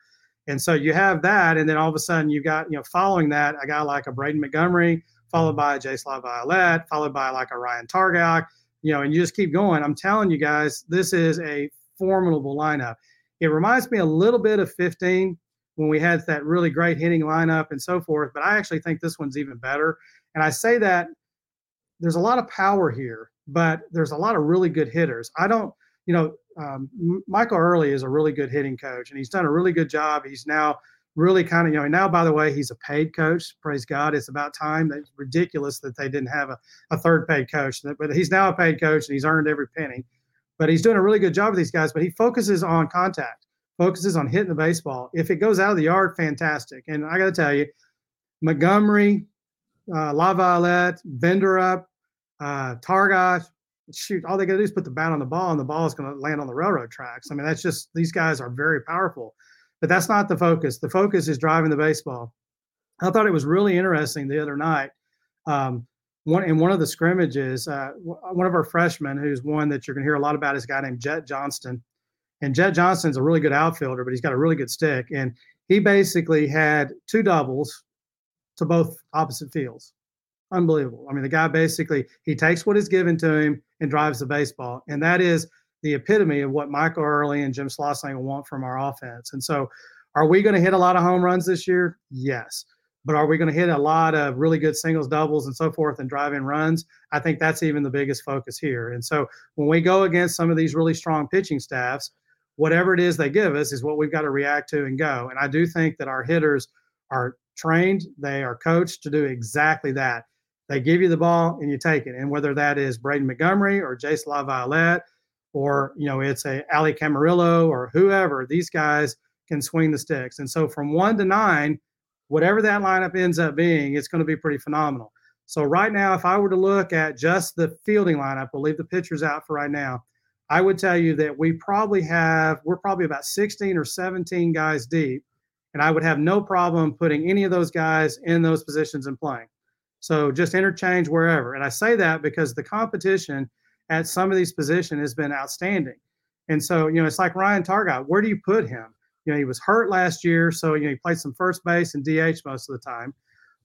And so you have that, and then all of a sudden you've got, you know, following that, a guy like a Braden Montgomery, followed by a Jace Laviolette, followed by like a Ryan Targac, you know, and you just keep going. I'm telling you guys, this is a formidable lineup. It reminds me a little bit of 15 when we had that really great hitting lineup and so forth, but I actually think this one's even better. And I say that there's a lot of power here, but there's a lot of really good hitters. I don't, you know, um, Michael Earley is a really good hitting coach, and he's done a really good job. He's now really kind of, you know, now, by the way, he's a paid coach. Praise God. It's about time. It's ridiculous that they didn't have a, a third paid coach, but he's now a paid coach and he's earned every penny. But he's doing a really good job with these guys, but he focuses on contact, focuses on hitting the baseball. If it goes out of the yard, fantastic. And I got to tell you, Montgomery, uh, Laviolette, Venderup, uh, Targac, shoot, all they got to do is put the bat on the ball and the ball is going to land on the railroad tracks. I mean, that's just, these guys are very powerful. But that's not the focus. The focus is driving the baseball. I thought it was really interesting the other night. Um, one in one of the scrimmages, uh, one of our freshmen, who's one that you're going to hear a lot about, is a guy named Jett Johnston. And Jett Johnston's a really good outfielder, but he's got a really good stick. And he basically had two doubles to both opposite fields. Unbelievable. I mean, the guy basically he takes what is given to him and drives the baseball, and that is the epitome of what Michael Earley and Jim Schlossnagle want from our offense. And so, are we going to hit a lot of home runs this year? Yes. But are we going to hit a lot of really good singles, doubles, and so forth and drive in runs? I think that's even the biggest focus here. And so, when we go against some of these really strong pitching staffs, whatever it is they give us is what we've got to react to and go. And I do think that our hitters are trained, they are coached to do exactly that. They give you the ball and you take it. And whether that is Braden Montgomery or Jace Laviolette or you know it's a Ali Camarillo or whoever. These guys can swing the sticks, and so from one to nine, whatever that lineup ends up being, it's going to be pretty phenomenal. So right now, if I were to look at just the fielding lineup, we'll leave the pitchers out for right now. I would tell you that we probably have we're probably about 16 or 17 guys deep, and I would have no problem putting any of those guys in those positions and playing. So just interchange wherever. And I say that because the competition at some of these positions has been outstanding. And so, you know, it's like Ryan Targac. Where do you put him? You know, he was hurt last year, so you know he played some first base and DH most of the time.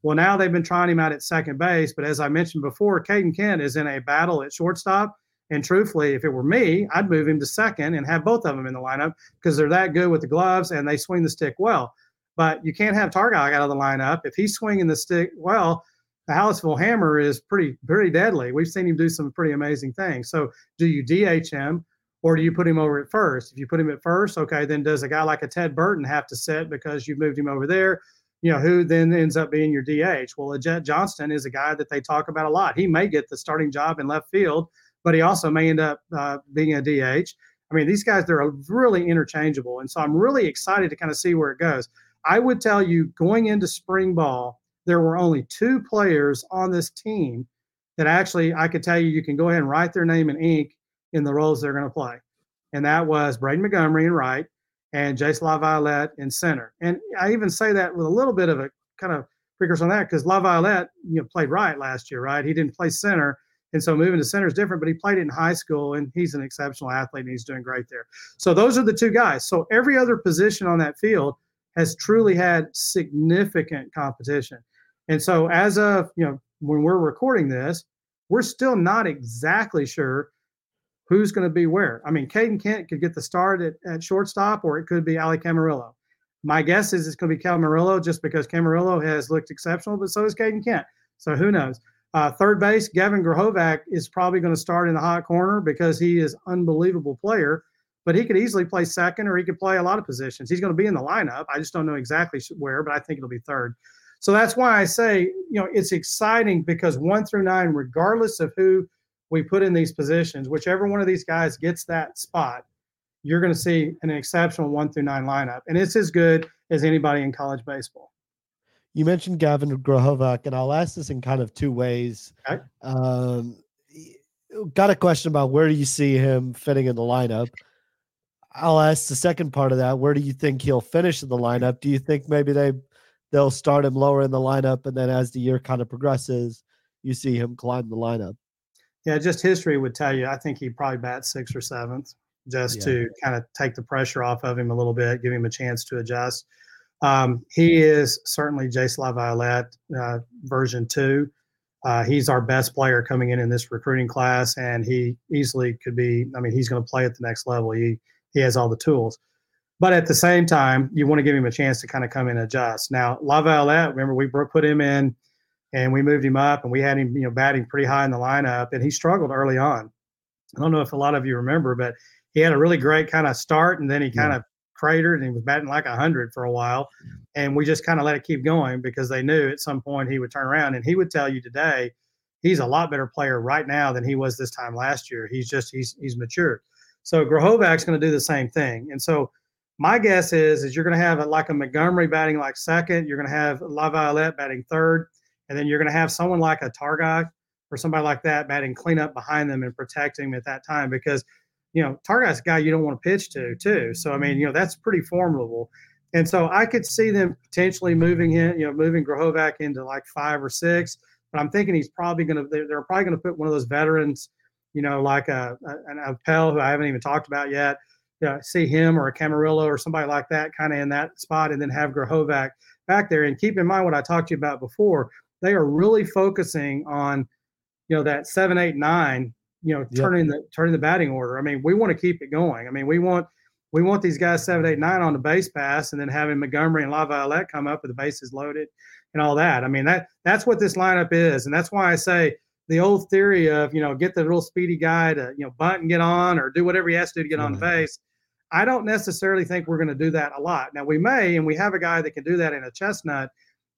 Well, now they've been trying him out at second base, but as I mentioned before, Kaeden Kent is in a battle at shortstop. And truthfully, if it were me, I'd move him to second and have both of them in the lineup because they're that good with the gloves and they swing the stick well. But you can't have Targac out of the lineup if he's swinging the stick well the Hallettsville Hammer is pretty pretty deadly. We've seen him do some pretty amazing things. So do you DH him or do you put him over at first? If you put him at first, okay, then does a guy like a Ted Burton have to sit because you've moved him over there? You know, who then ends up being your DH? Well, a Jet Johnston is a guy that they talk about a lot. He may get the starting job in left field, but he also may end up uh, being a DH. I mean, these guys, they're really interchangeable. And so I'm really excited to kind of see where it goes. I would tell you going into spring ball, there were only two players on this team that actually I could tell you you can go ahead and write their name in ink in the roles they're going to play. And that was Braden Montgomery in right and Jace LaViolette in center. And I even say that with a little bit of a kind of precursor on that because LaViolette, you know, played right last year, right? He didn't play center. And so moving to center is different, but he played it in high school and he's an exceptional athlete and he's doing great there. So those are the two guys. So every other position on that field has truly had significant competition. And so, as of you know, when we're recording this, we're still not exactly sure who's going to be where. I mean, Kaeden Kent could get the start at, at shortstop, or it could be Ali Camarillo. My guess is it's going to be Camarillo just because Camarillo has looked exceptional, but so is Kaeden Kent. So who knows? Uh, third base, Gavin Grahovac is probably going to start in the hot corner because he is unbelievable player. But he could easily play second, or he could play a lot of positions. He's going to be in the lineup. I just don't know exactly where, but I think it'll be third. So that's why I say, you know, it's exciting because one through nine, regardless of who we put in these positions, whichever one of these guys gets that spot, you're going to see an exceptional one through nine lineup. And it's as good as anybody in college baseball. You mentioned Gavin Grahovac, and I'll ask this in kind of two ways. Okay. Um, got a question about where do you see him fitting in the lineup? I'll ask the second part of that. Where do you think he'll finish in the lineup? Do you think maybe they they'll start him lower in the lineup, and then as the year kind of progresses, you see him climb the lineup. Yeah, just history would tell you. I think he probably bats sixth or seventh, just yeah. to kind of take the pressure off of him a little bit, give him a chance to adjust. Um, he is certainly Jace LaViolette uh, version two. Uh, he's our best player coming in in this recruiting class, and he easily could be. I mean, he's going to play at the next level. He he has all the tools. But at the same time, you want to give him a chance to kind of come in and adjust. Now, LaViolette, remember, we put him in and we moved him up and we had him, you know, batting pretty high in the lineup and he struggled early on. I don't know if a lot of you remember, but he had a really great kind of start and then he kind yeah. of cratered and he was batting like 100 for a while. And we just kind of let it keep going because they knew at some point he would turn around and he would tell you today he's a lot better player right now than he was this time last year. He's just, he's, he's matured. So Grahovac's going to do the same thing. And so, my guess is is you're going to have a, like a Montgomery batting like second. You're going to have LaViolette batting third, and then you're going to have someone like a Targac or somebody like that batting cleanup behind them and protecting them at that time because you know Targac's a guy you don't want to pitch to too. So I mean you know that's pretty formidable. And so I could see them potentially moving him, you know, moving Grahovac into like five or six. But I'm thinking he's probably going to, they're, probably going to put one of those veterans, you know, like a, an Appel who I haven't even talked about yet, uh, see him or a Camarillo or somebody like that kind of in that spot and then have Grahovac back there. And keep in mind what I talked to you about before. They are really focusing on, you know, that seven, eight, nine, you know, yep. turning the turning the batting order. I mean, we want to keep it going. I mean, we want we want these guys seven, eight, nine on the base pass, and then having Montgomery and LaViolette come up with the bases loaded and all that. I mean, that that's what this lineup is, and that's why I say the old theory of you know get the little speedy guy to you know bunt and get on or do whatever he has to do to get on the base. I don't necessarily think we're going to do that a lot. Now we may, and we have a guy that can do that in a chestnut,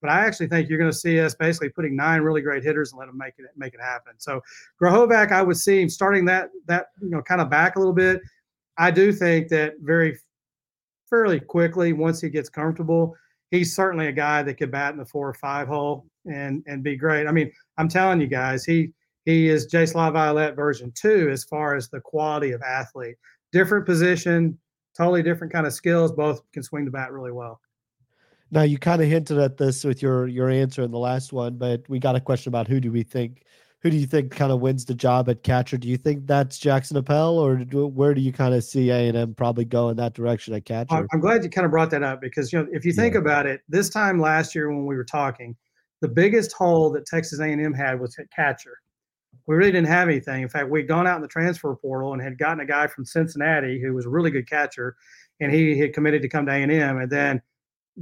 but I actually think you're going to see us basically putting nine really great hitters and let them make it make it happen. So Grahovac, I would see him starting that that you know kind of back a little bit. I do think that very fairly quickly once he gets comfortable, he's certainly a guy that could bat in the four or five hole and and be great. I mean, I'm telling you guys, he he is Jace LaViolette version two as far as the quality of athlete. Different position, totally different kind of skills. Both can swing the bat really well. Now you kind of hinted at this with your your answer in the last one, but we got a question about who do we think who do you think kind of wins the job at catcher? Do you think that's Jackson Appel, or do, where do you kind of see A and M probably go in that direction at catcher? I'm glad you kind of brought that up because you know if you think yeah. about it, this time last year when we were talking, the biggest hole that Texas A&M had was at catcher. We really didn't have anything. In fact, we'd gone out in the transfer portal and had gotten a guy from Cincinnati who was a really good catcher, and he had committed to come to A&M. And then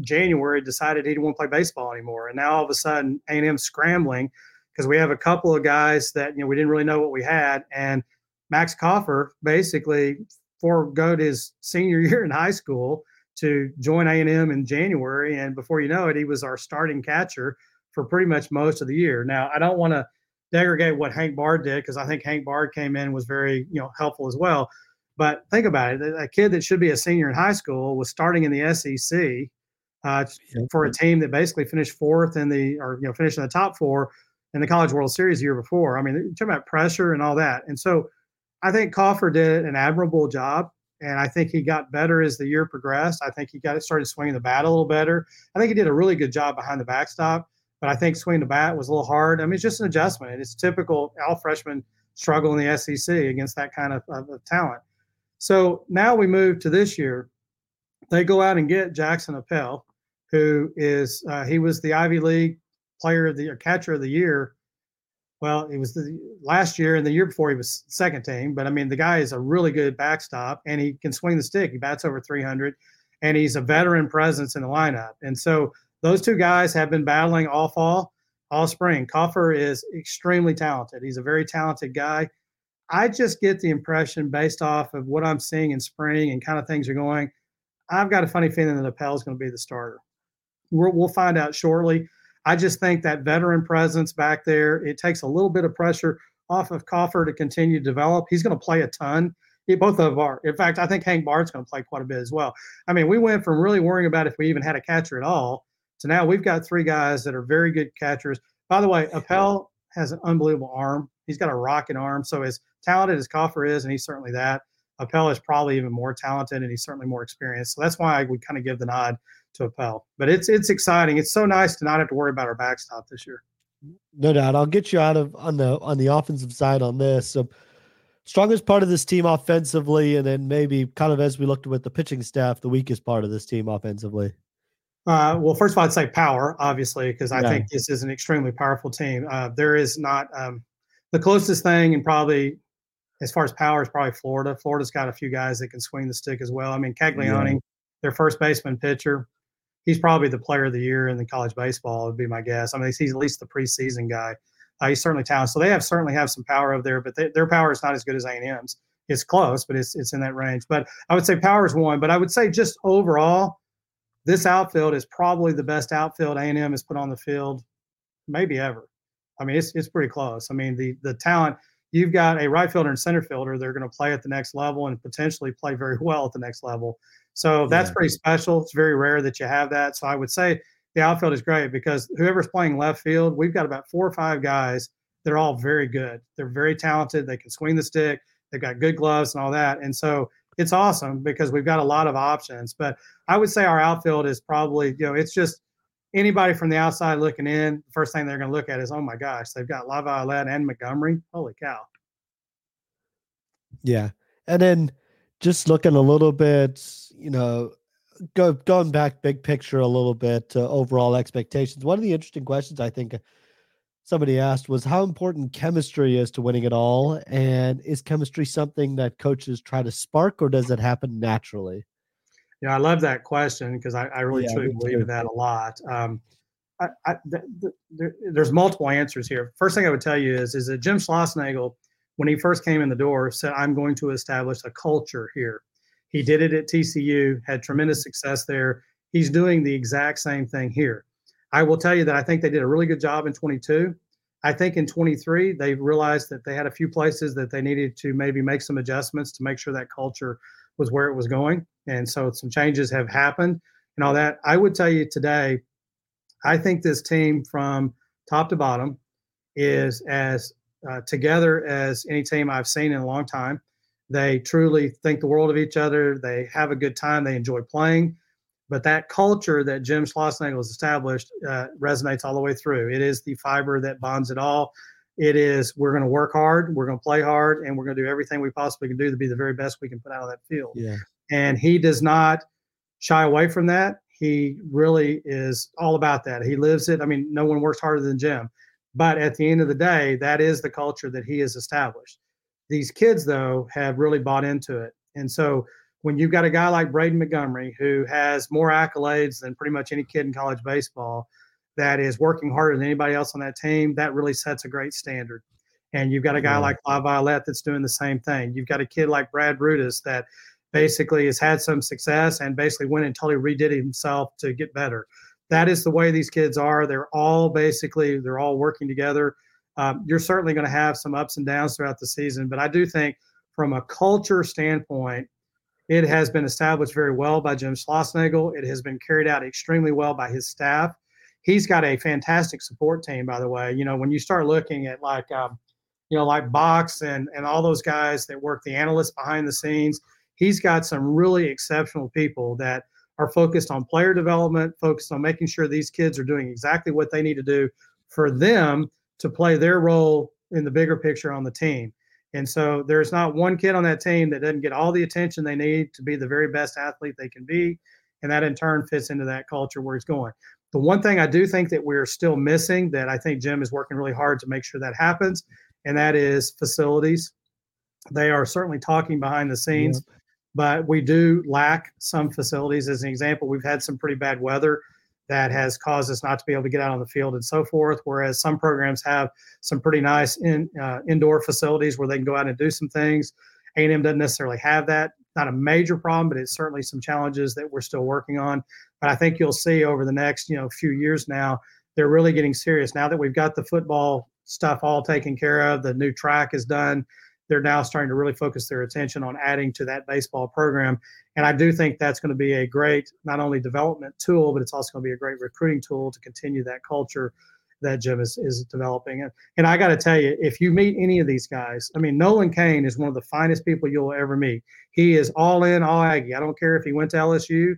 January decided he didn't want to play baseball anymore. And now all of a sudden A&M scrambling because we have a couple of guys that you know we didn't really know what we had, and Max Kaufer basically foregoed his senior year in high school to join A&M in January, and before you know it, he was our starting catcher for pretty much most of the year. Now, I don't want to degrade what Hank Bard did because I think Hank Bard came in was very you know helpful as well. But think about it: a kid that should be a senior in high school was starting in the SEC uh, for a team that basically finished fourth in the or you know finished in the top four in the College World Series the year before. I mean, you're talking about pressure and all that. And so I think Kaufer did an admirable job. And I think he got better as the year progressed. I think he got started swinging the bat a little better. I think he did a really good job behind the backstop, but I think swinging the bat was a little hard. I mean, it's just an adjustment. And it's typical all freshmen struggle in the SEC against that kind of, of, of talent. So now we move to this year. They go out and get Jackson Appel, who is uh, he was the Ivy League player of the or catcher of the year. Well, it was the last year and the year before he was second team. But I mean, the guy is a really good backstop and he can swing the stick. He bats over 300 and he's a veteran presence in the lineup. And so those two guys have been battling all fall, all spring. Kaufer is extremely talented. He's a very talented guy. I just get the impression based off of what I'm seeing in spring and kind of things are going. I've got a funny feeling that Appel is going to be the starter. We will find out shortly. I just think that veteran presence back there, it takes a little bit of pressure off of Kaufer to continue to develop. He's going to play a ton. He, both of are. In fact, I think Hank Bard's going to play quite a bit as well. I mean, we went from really worrying about if we even had a catcher at all to now we've got three guys that are very good catchers. By the way, Appel has an unbelievable arm. He's got a rocket arm. So as talented as Kaufer is, and he's certainly that, Appel is probably even more talented and he's certainly more experienced. So that's why I would kind of give the nod to a Appel. But it's it's exciting. It's so nice to not have to worry about our backstop this year. No doubt. I'll get you out of on the on the offensive side on this. So strongest part of this team offensively, and then maybe kind of as we looked with the pitching staff, the weakest part of this team offensively. Uh, well, first of all, I'd say power, obviously, because I yeah. think this is an extremely powerful team. Uh, there is not um, the closest thing, and probably as far as power is probably Florida. Florida's got a few guys that can swing the stick as well. I mean, Caglianone, yeah. their first baseman pitcher, he's probably the player of the year in the college baseball would be my guess. I mean, he's at least the preseason guy. Uh, he's certainly talented. So they have certainly have some power over there, but they, their power is not as good as A&M's. It's close, but it's it's in that range. But I would say power is one. But I would say just overall, this outfield is probably the best outfield A&M has put on the field, maybe ever. I mean, it's it's pretty close. I mean, the the talent you've got a right fielder and center fielder. They're going to play at the next level and potentially play very well at the next level. So that's yeah. pretty special. It's very rare that you have that. So I would say the outfield is great because whoever's playing left field, we've got about four or five guys. They're all very good. They're very talented. They can swing the stick. They've got good gloves and all that. And so it's awesome because we've got a lot of options. But I would say our outfield is probably, you know, it's just anybody from the outside looking in, the first thing they're going to look at is, oh my gosh, they've got Laviolette and Montgomery. Holy cow. Yeah. And then just looking a little bit, you know, go going back big picture a little bit uh, overall expectations. One of the interesting questions I think somebody asked was how important chemistry is to winning it all, and is chemistry something that coaches try to spark, or does it happen naturally? Yeah, I love that question because I, I, really yeah, truly believe in that a lot. Um, I, I, the, there, there's multiple answers here. First thing I would tell you is is that Jim Schlossnagle when he first came in the door, said, I'm going to establish a culture here. He did it at TCU, had tremendous success there. He's doing the exact same thing here. I will tell you that I think they did a really good job in 22. I think in 23, they realized that they had a few places that they needed to maybe make some adjustments to make sure that culture was where it was going. And so some changes have happened and all that. I would tell you today, I think this team from top to bottom is as uh, together as any team I've seen in a long time. They truly think the world of each other. They have a good time. They enjoy playing. But that culture that Jim Schlossnagle has established uh, resonates all the way through. It is the fiber that bonds it all. It is we're going to work hard, we're going to play hard, and we're going to do everything we possibly can do to be the very best we can put out of that field. Yeah. And he does not shy away from that. He really is all about that. He lives it. I mean, no one works harder than Jim. But at the end of the day, that is the culture that he has established. These kids, though, have really bought into it. And so when you've got a guy like Braden Montgomery, who has more accolades than pretty much any kid in college baseball, that is working harder than anybody else on that team, that really sets a great standard. And you've got a guy like La Violette that's doing the same thing. You've got a kid like Brad Rudis that basically has had some success and basically went and totally redid himself to get better that is the way these kids are. They're all basically they're all working together. Um, you're certainly going to have some ups and downs throughout the season, but I do think from a culture standpoint, it has been established very well by Jim Schlossnagle. It has been carried out extremely well by his staff. He's got a fantastic support team, by the way. You know, when you start looking at like, um, you know, like Box and and all those guys that work the analysts behind the scenes, he's got some really exceptional people that are focused on player development, focused on making sure these kids are doing exactly what they need to do for them to play their role in the bigger picture on the team. And so there's not one kid on that team that doesn't get all the attention they need to be the very best athlete they can be. And that in turn fits into that culture where he's going. The one thing I do think that we're still missing that I think Jim is working really hard to make sure that happens, and that is facilities. They are certainly talking behind the scenes. Yeah but we do lack some facilities. As an example, we've had some pretty bad weather that has caused us not to be able to get out on the field and so forth. Whereas some programs have some pretty nice in, uh, indoor facilities where they can go out and do some things. A&M doesn't necessarily have that. Not a major problem, but it's certainly some challenges that we're still working on. But I think you'll see over the next you know few years now, they're really getting serious. Now that we've got the football stuff all taken care of, the new track is done they're now starting to really focus their attention on adding to that baseball program. And I do think that's going to be a great, not only development tool, but it's also going to be a great recruiting tool to continue that culture that Jim is, is developing. And, and I got to tell you, if you meet any of these guys, I mean, Nolan Cain is one of the finest people you'll ever meet. He is all in, all Aggie. I don't care if he went to LSU.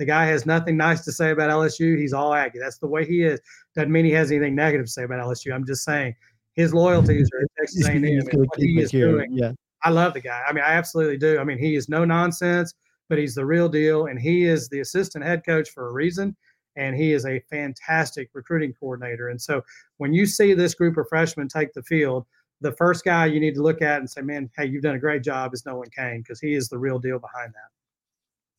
The guy has nothing nice to say about LSU. He's all Aggie. That's the way he is. Doesn't mean he has anything negative to say about LSU. I'm just saying his loyalties are Texas A&M and what he is here. doing. Yeah. I love the guy. I mean, I absolutely do. I mean, he is no nonsense, but he's the real deal, and he is the assistant head coach for a reason. And he is a fantastic recruiting coordinator. And so, when you see this group of freshmen take the field, the first guy you need to look at and say, "Man, hey, you've done a great job," is Nolan Cain because he is the real deal behind that.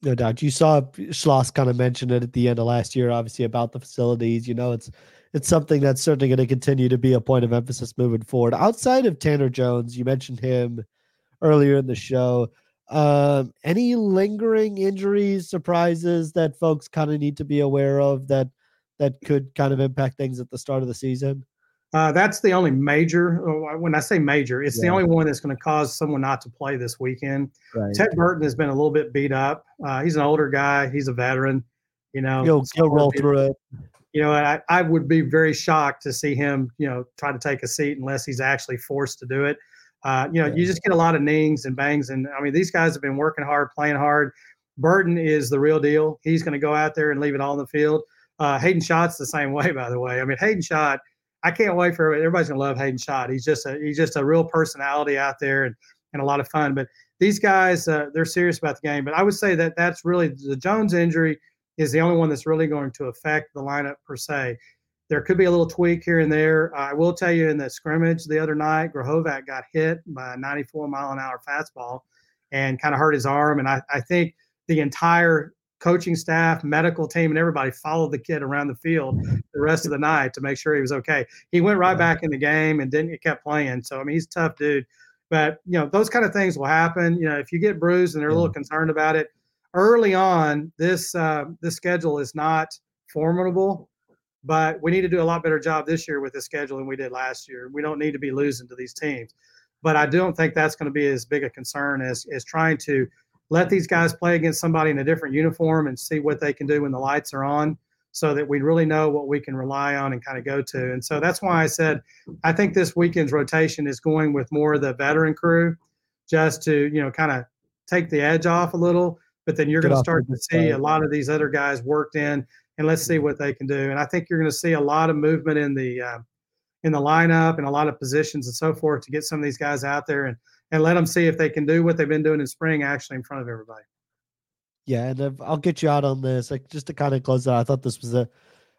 No doubt. You saw Schloss kind of mention it at the end of last year, obviously about the facilities. You know, it's it's something that's certainly going to continue to be a point of emphasis moving forward. Outside of Tanner Jones, you mentioned him earlier in the show. Um, any lingering injuries, surprises that folks kind of need to be aware of that that could kind of impact things at the start of the season? Uh, that's the only major. When I say major, it's yeah. the only one that's going to cause someone not to play this weekend. Right. Ted Burton has been a little bit beat up. Uh, he's an older guy. He's a veteran. You know, he'll, he'll roll through it you know, I, I would be very shocked to see him, you know, try to take a seat unless he's actually forced to do it. Uh, you know, yeah. you just get a lot of nings and bangs. And I mean, these guys have been working hard, playing hard. Burton is the real deal. He's going to go out there and leave it all in the field. Uh, Hayden Schott's the same way, by the way. I mean, Hayden Schott, I can't wait for everybody's going to love Hayden Schott. He's just a he's just a real personality out there and, and a lot of fun. But these guys, uh, they're serious about the game. But I would say that that's really the Jones injury is the only one that's really going to affect the lineup per se. There could be a little tweak here and there. I will tell you in the scrimmage the other night, Grahovac got hit by a 94 mile an hour fastball and kind of hurt his arm. And I, I think the entire coaching staff, medical team, and everybody followed the kid around the field the rest of the night to make sure he was okay. He went right back in the game and didn't he kept playing. So I mean he's a tough dude. But you know, those kind of things will happen. You know, if you get bruised and they're a little concerned about it, early on, this uh, this schedule is not formidable, but we need to do a lot better job this year with the schedule than we did last year. We don't need to be losing to these teams, but I don't think that's going to be as big a concern as as trying to let these guys play against somebody in a different uniform and see what they can do when the lights are on so that we really know what we can rely on and kind of go to. And so that's why I said I think this weekend's rotation is going with more of the veteran crew just to, you know, kind of take the edge off a little but then you're going to start to see a lot of these other guys worked in, and let's see what they can do. And I think you're going to see a lot of movement in the uh, in the lineup and a lot of positions and so forth to get some of these guys out there and and let them see if they can do what they've been doing in spring actually in front of everybody. Yeah, and uh, I'll get you out on this. Like just to kind of close it out, I thought this was a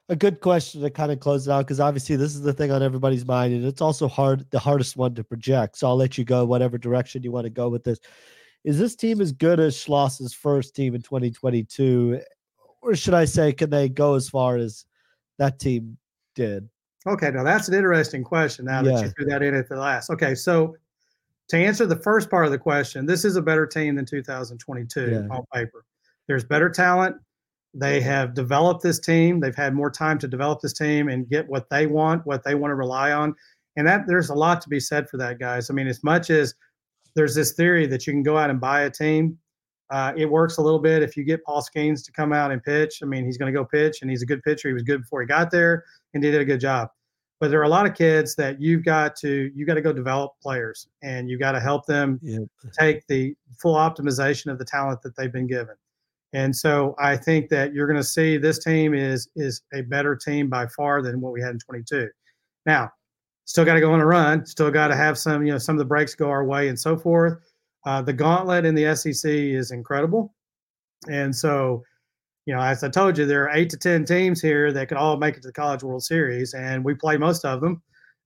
a good question to kind of close it out because obviously this is the thing on everybody's mind, and it's also hard the hardest one to project. So I'll let you go whatever direction you want to go with this. Is this team as good as Schloss's first team in 2022, or should I say, can they go as far as that team did? Okay, now that's an interesting question. Now that you threw that in at the last. Okay, so to answer the first part of the question, this is a better team than 2022 yeah. on paper. There's better talent. They have developed this team. They've had more time to develop this team and get what they want, what they want to rely on. And that there's a lot to be said for that, guys. I mean, as much as there's this theory that you can go out and buy a team, uh, it works a little bit if you get Paul Skenes to come out and pitch. I mean, he's going to go pitch, and he's a good pitcher. He was good before he got there, and he did a good job. But there are a lot of kids that you've got to you got to go develop players, and you got to help them take the full optimization of the talent that they've been given. And so I think that you're going to see this team is is a better team by far than what we had in 22. Now, still got to go on a run, still got to have some, you know, some of the breaks go our way and so forth. Uh, the gauntlet in the SEC is incredible. And so, you know, as I told you, there are eight to 10 teams here that could all make it to the College World Series, and we play most of them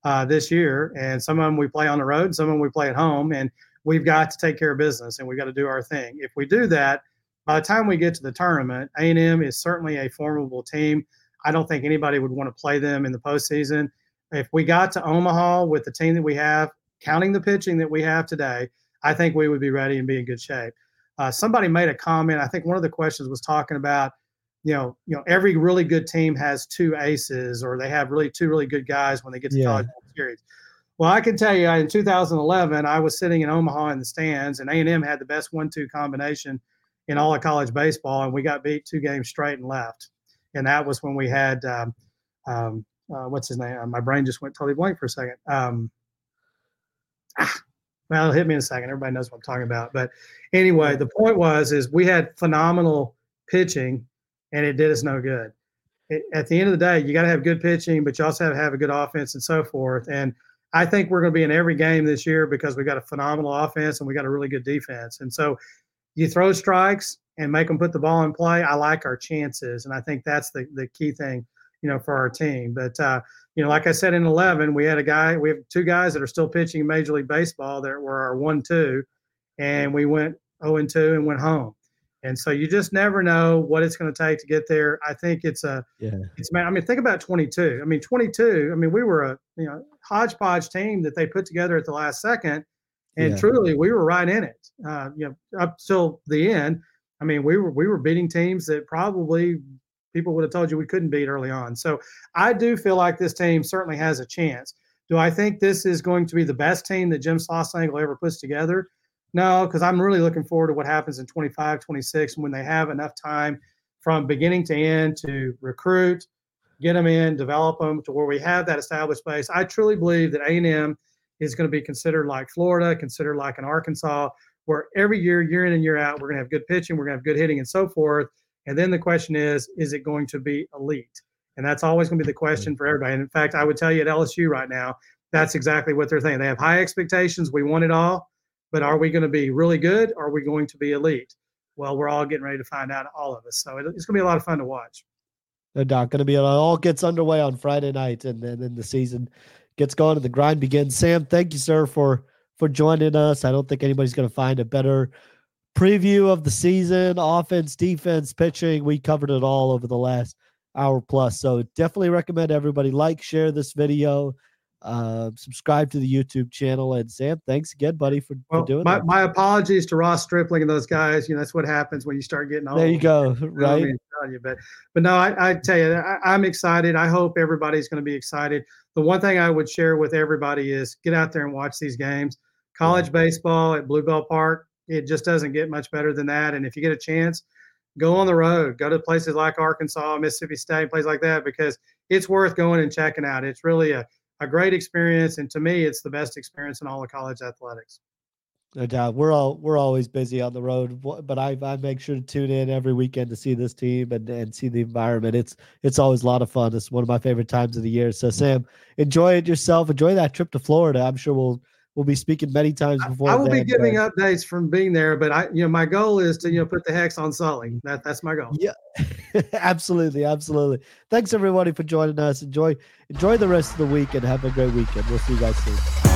uh, this year. And some of them we play on the road, some of them we play at home, and we've got to take care of business and we've got to do our thing. If we do that, by the time we get to the tournament, A&M is certainly a formidable team. I don't think anybody would want to play them in the postseason. If we got to Omaha with the team that we have, counting the pitching that we have today, I think we would be ready and be in good shape. Uh, somebody made a comment. I think one of the questions was talking about, you know, you know, every really good team has two aces, or they have really two really good guys when they get to yeah. college series. Well, I can tell you, in 2011, I was sitting in Omaha in the stands, and A&M had the best one-two combination in all of college baseball, and we got beat two games straight and left. And that was when we had um, um, uh, what's his name? Uh, my brain just went totally blank for a second. Um, ah, well, hit me in a second. Everybody knows what I'm talking about. But anyway, the point was is we had phenomenal pitching, and it did us no good. It, at the end of the day, you got to have good pitching, but you also have to have a good offense and so forth. And I think we're going to be in every game this year because we got a phenomenal offense and we got a really good defense. And so you throw strikes and make them put the ball in play, I like our chances, and I think that's the the key thing, you know, for our team. But uh, you know, like I said in 11, we had a guy, we have two guys that are still pitching in Major League Baseball that were our one-two, and we went 0 and 2 and went home. And so you just never know what it's going to take to get there. I think it's a, yeah. it's man. I mean, think about 22. I mean, 22. I mean, we were a you know hodgepodge team that they put together at the last second, and yeah. truly, we were right in it. Uh, you know, up till the end. I mean, we were we were beating teams that probably people would have told you we couldn't beat early on. So I do feel like this team certainly has a chance. Do I think this is going to be the best team that Jim Schlossnagle ever puts together? No, because I'm really looking forward to what happens in 25, 26 when they have enough time from beginning to end to recruit, get them in, develop them to where we have that established base. I truly believe that A&M is going to be considered like Florida, considered like an Arkansas, where every year, year in and year out, we're going to have good pitching, we're going to have good hitting, and so forth. And then the question is, is it going to be elite? And that's always going to be the mm-hmm. question for everybody. And in fact, I would tell you at LSU right now, that's exactly what they're thinking. They have high expectations. We want it all, but are we going to be really good? Or are we going to be elite? Well, we're all getting ready to find out, all of us. So it's going to be a lot of fun to watch. No doubt. Going to be it all gets underway on Friday night, and then the season gets going and the grind begins. Sam, thank you, sir, for for joining us. I don't think anybody's going to find a better preview of the season, offense, defense, pitching. We covered it all over the last hour plus. So definitely recommend everybody like, share this video. Uh, subscribe to the YouTube channel. And Sam, thanks again, buddy, for, well, for doing my, that. My apologies to Ross Stripling and those guys. You know, that's what happens when you start getting old. There you go. Right. You you, but, but no, I, I tell you, I, I'm excited. I hope everybody's going to be excited. The one thing I would share with everybody is get out there and watch these games. College baseball at Blue Bell Park, it just doesn't get much better than that. And if you get a chance, go on the road, go to places like Arkansas, Mississippi State, places like that, because it's worth going and checking out. It's really a a great experience. And to me, it's the best experience in all of college athletics. No doubt. We're all we're always busy on the road, but I, I make sure to tune in every weekend to see this team and, and see the environment. It's it's always a lot of fun. It's one of my favorite times of the year. So Sam, enjoy it yourself. Enjoy that trip to Florida. I'm sure we'll we'll be speaking many times before. I, I will be giving updates from being there, but I you know my goal is to you know put the hex on Sully. That that's my goal. Yeah, absolutely, absolutely. Thanks everybody for joining us. Enjoy enjoy the rest of the week and have a great weekend. We'll see you guys soon.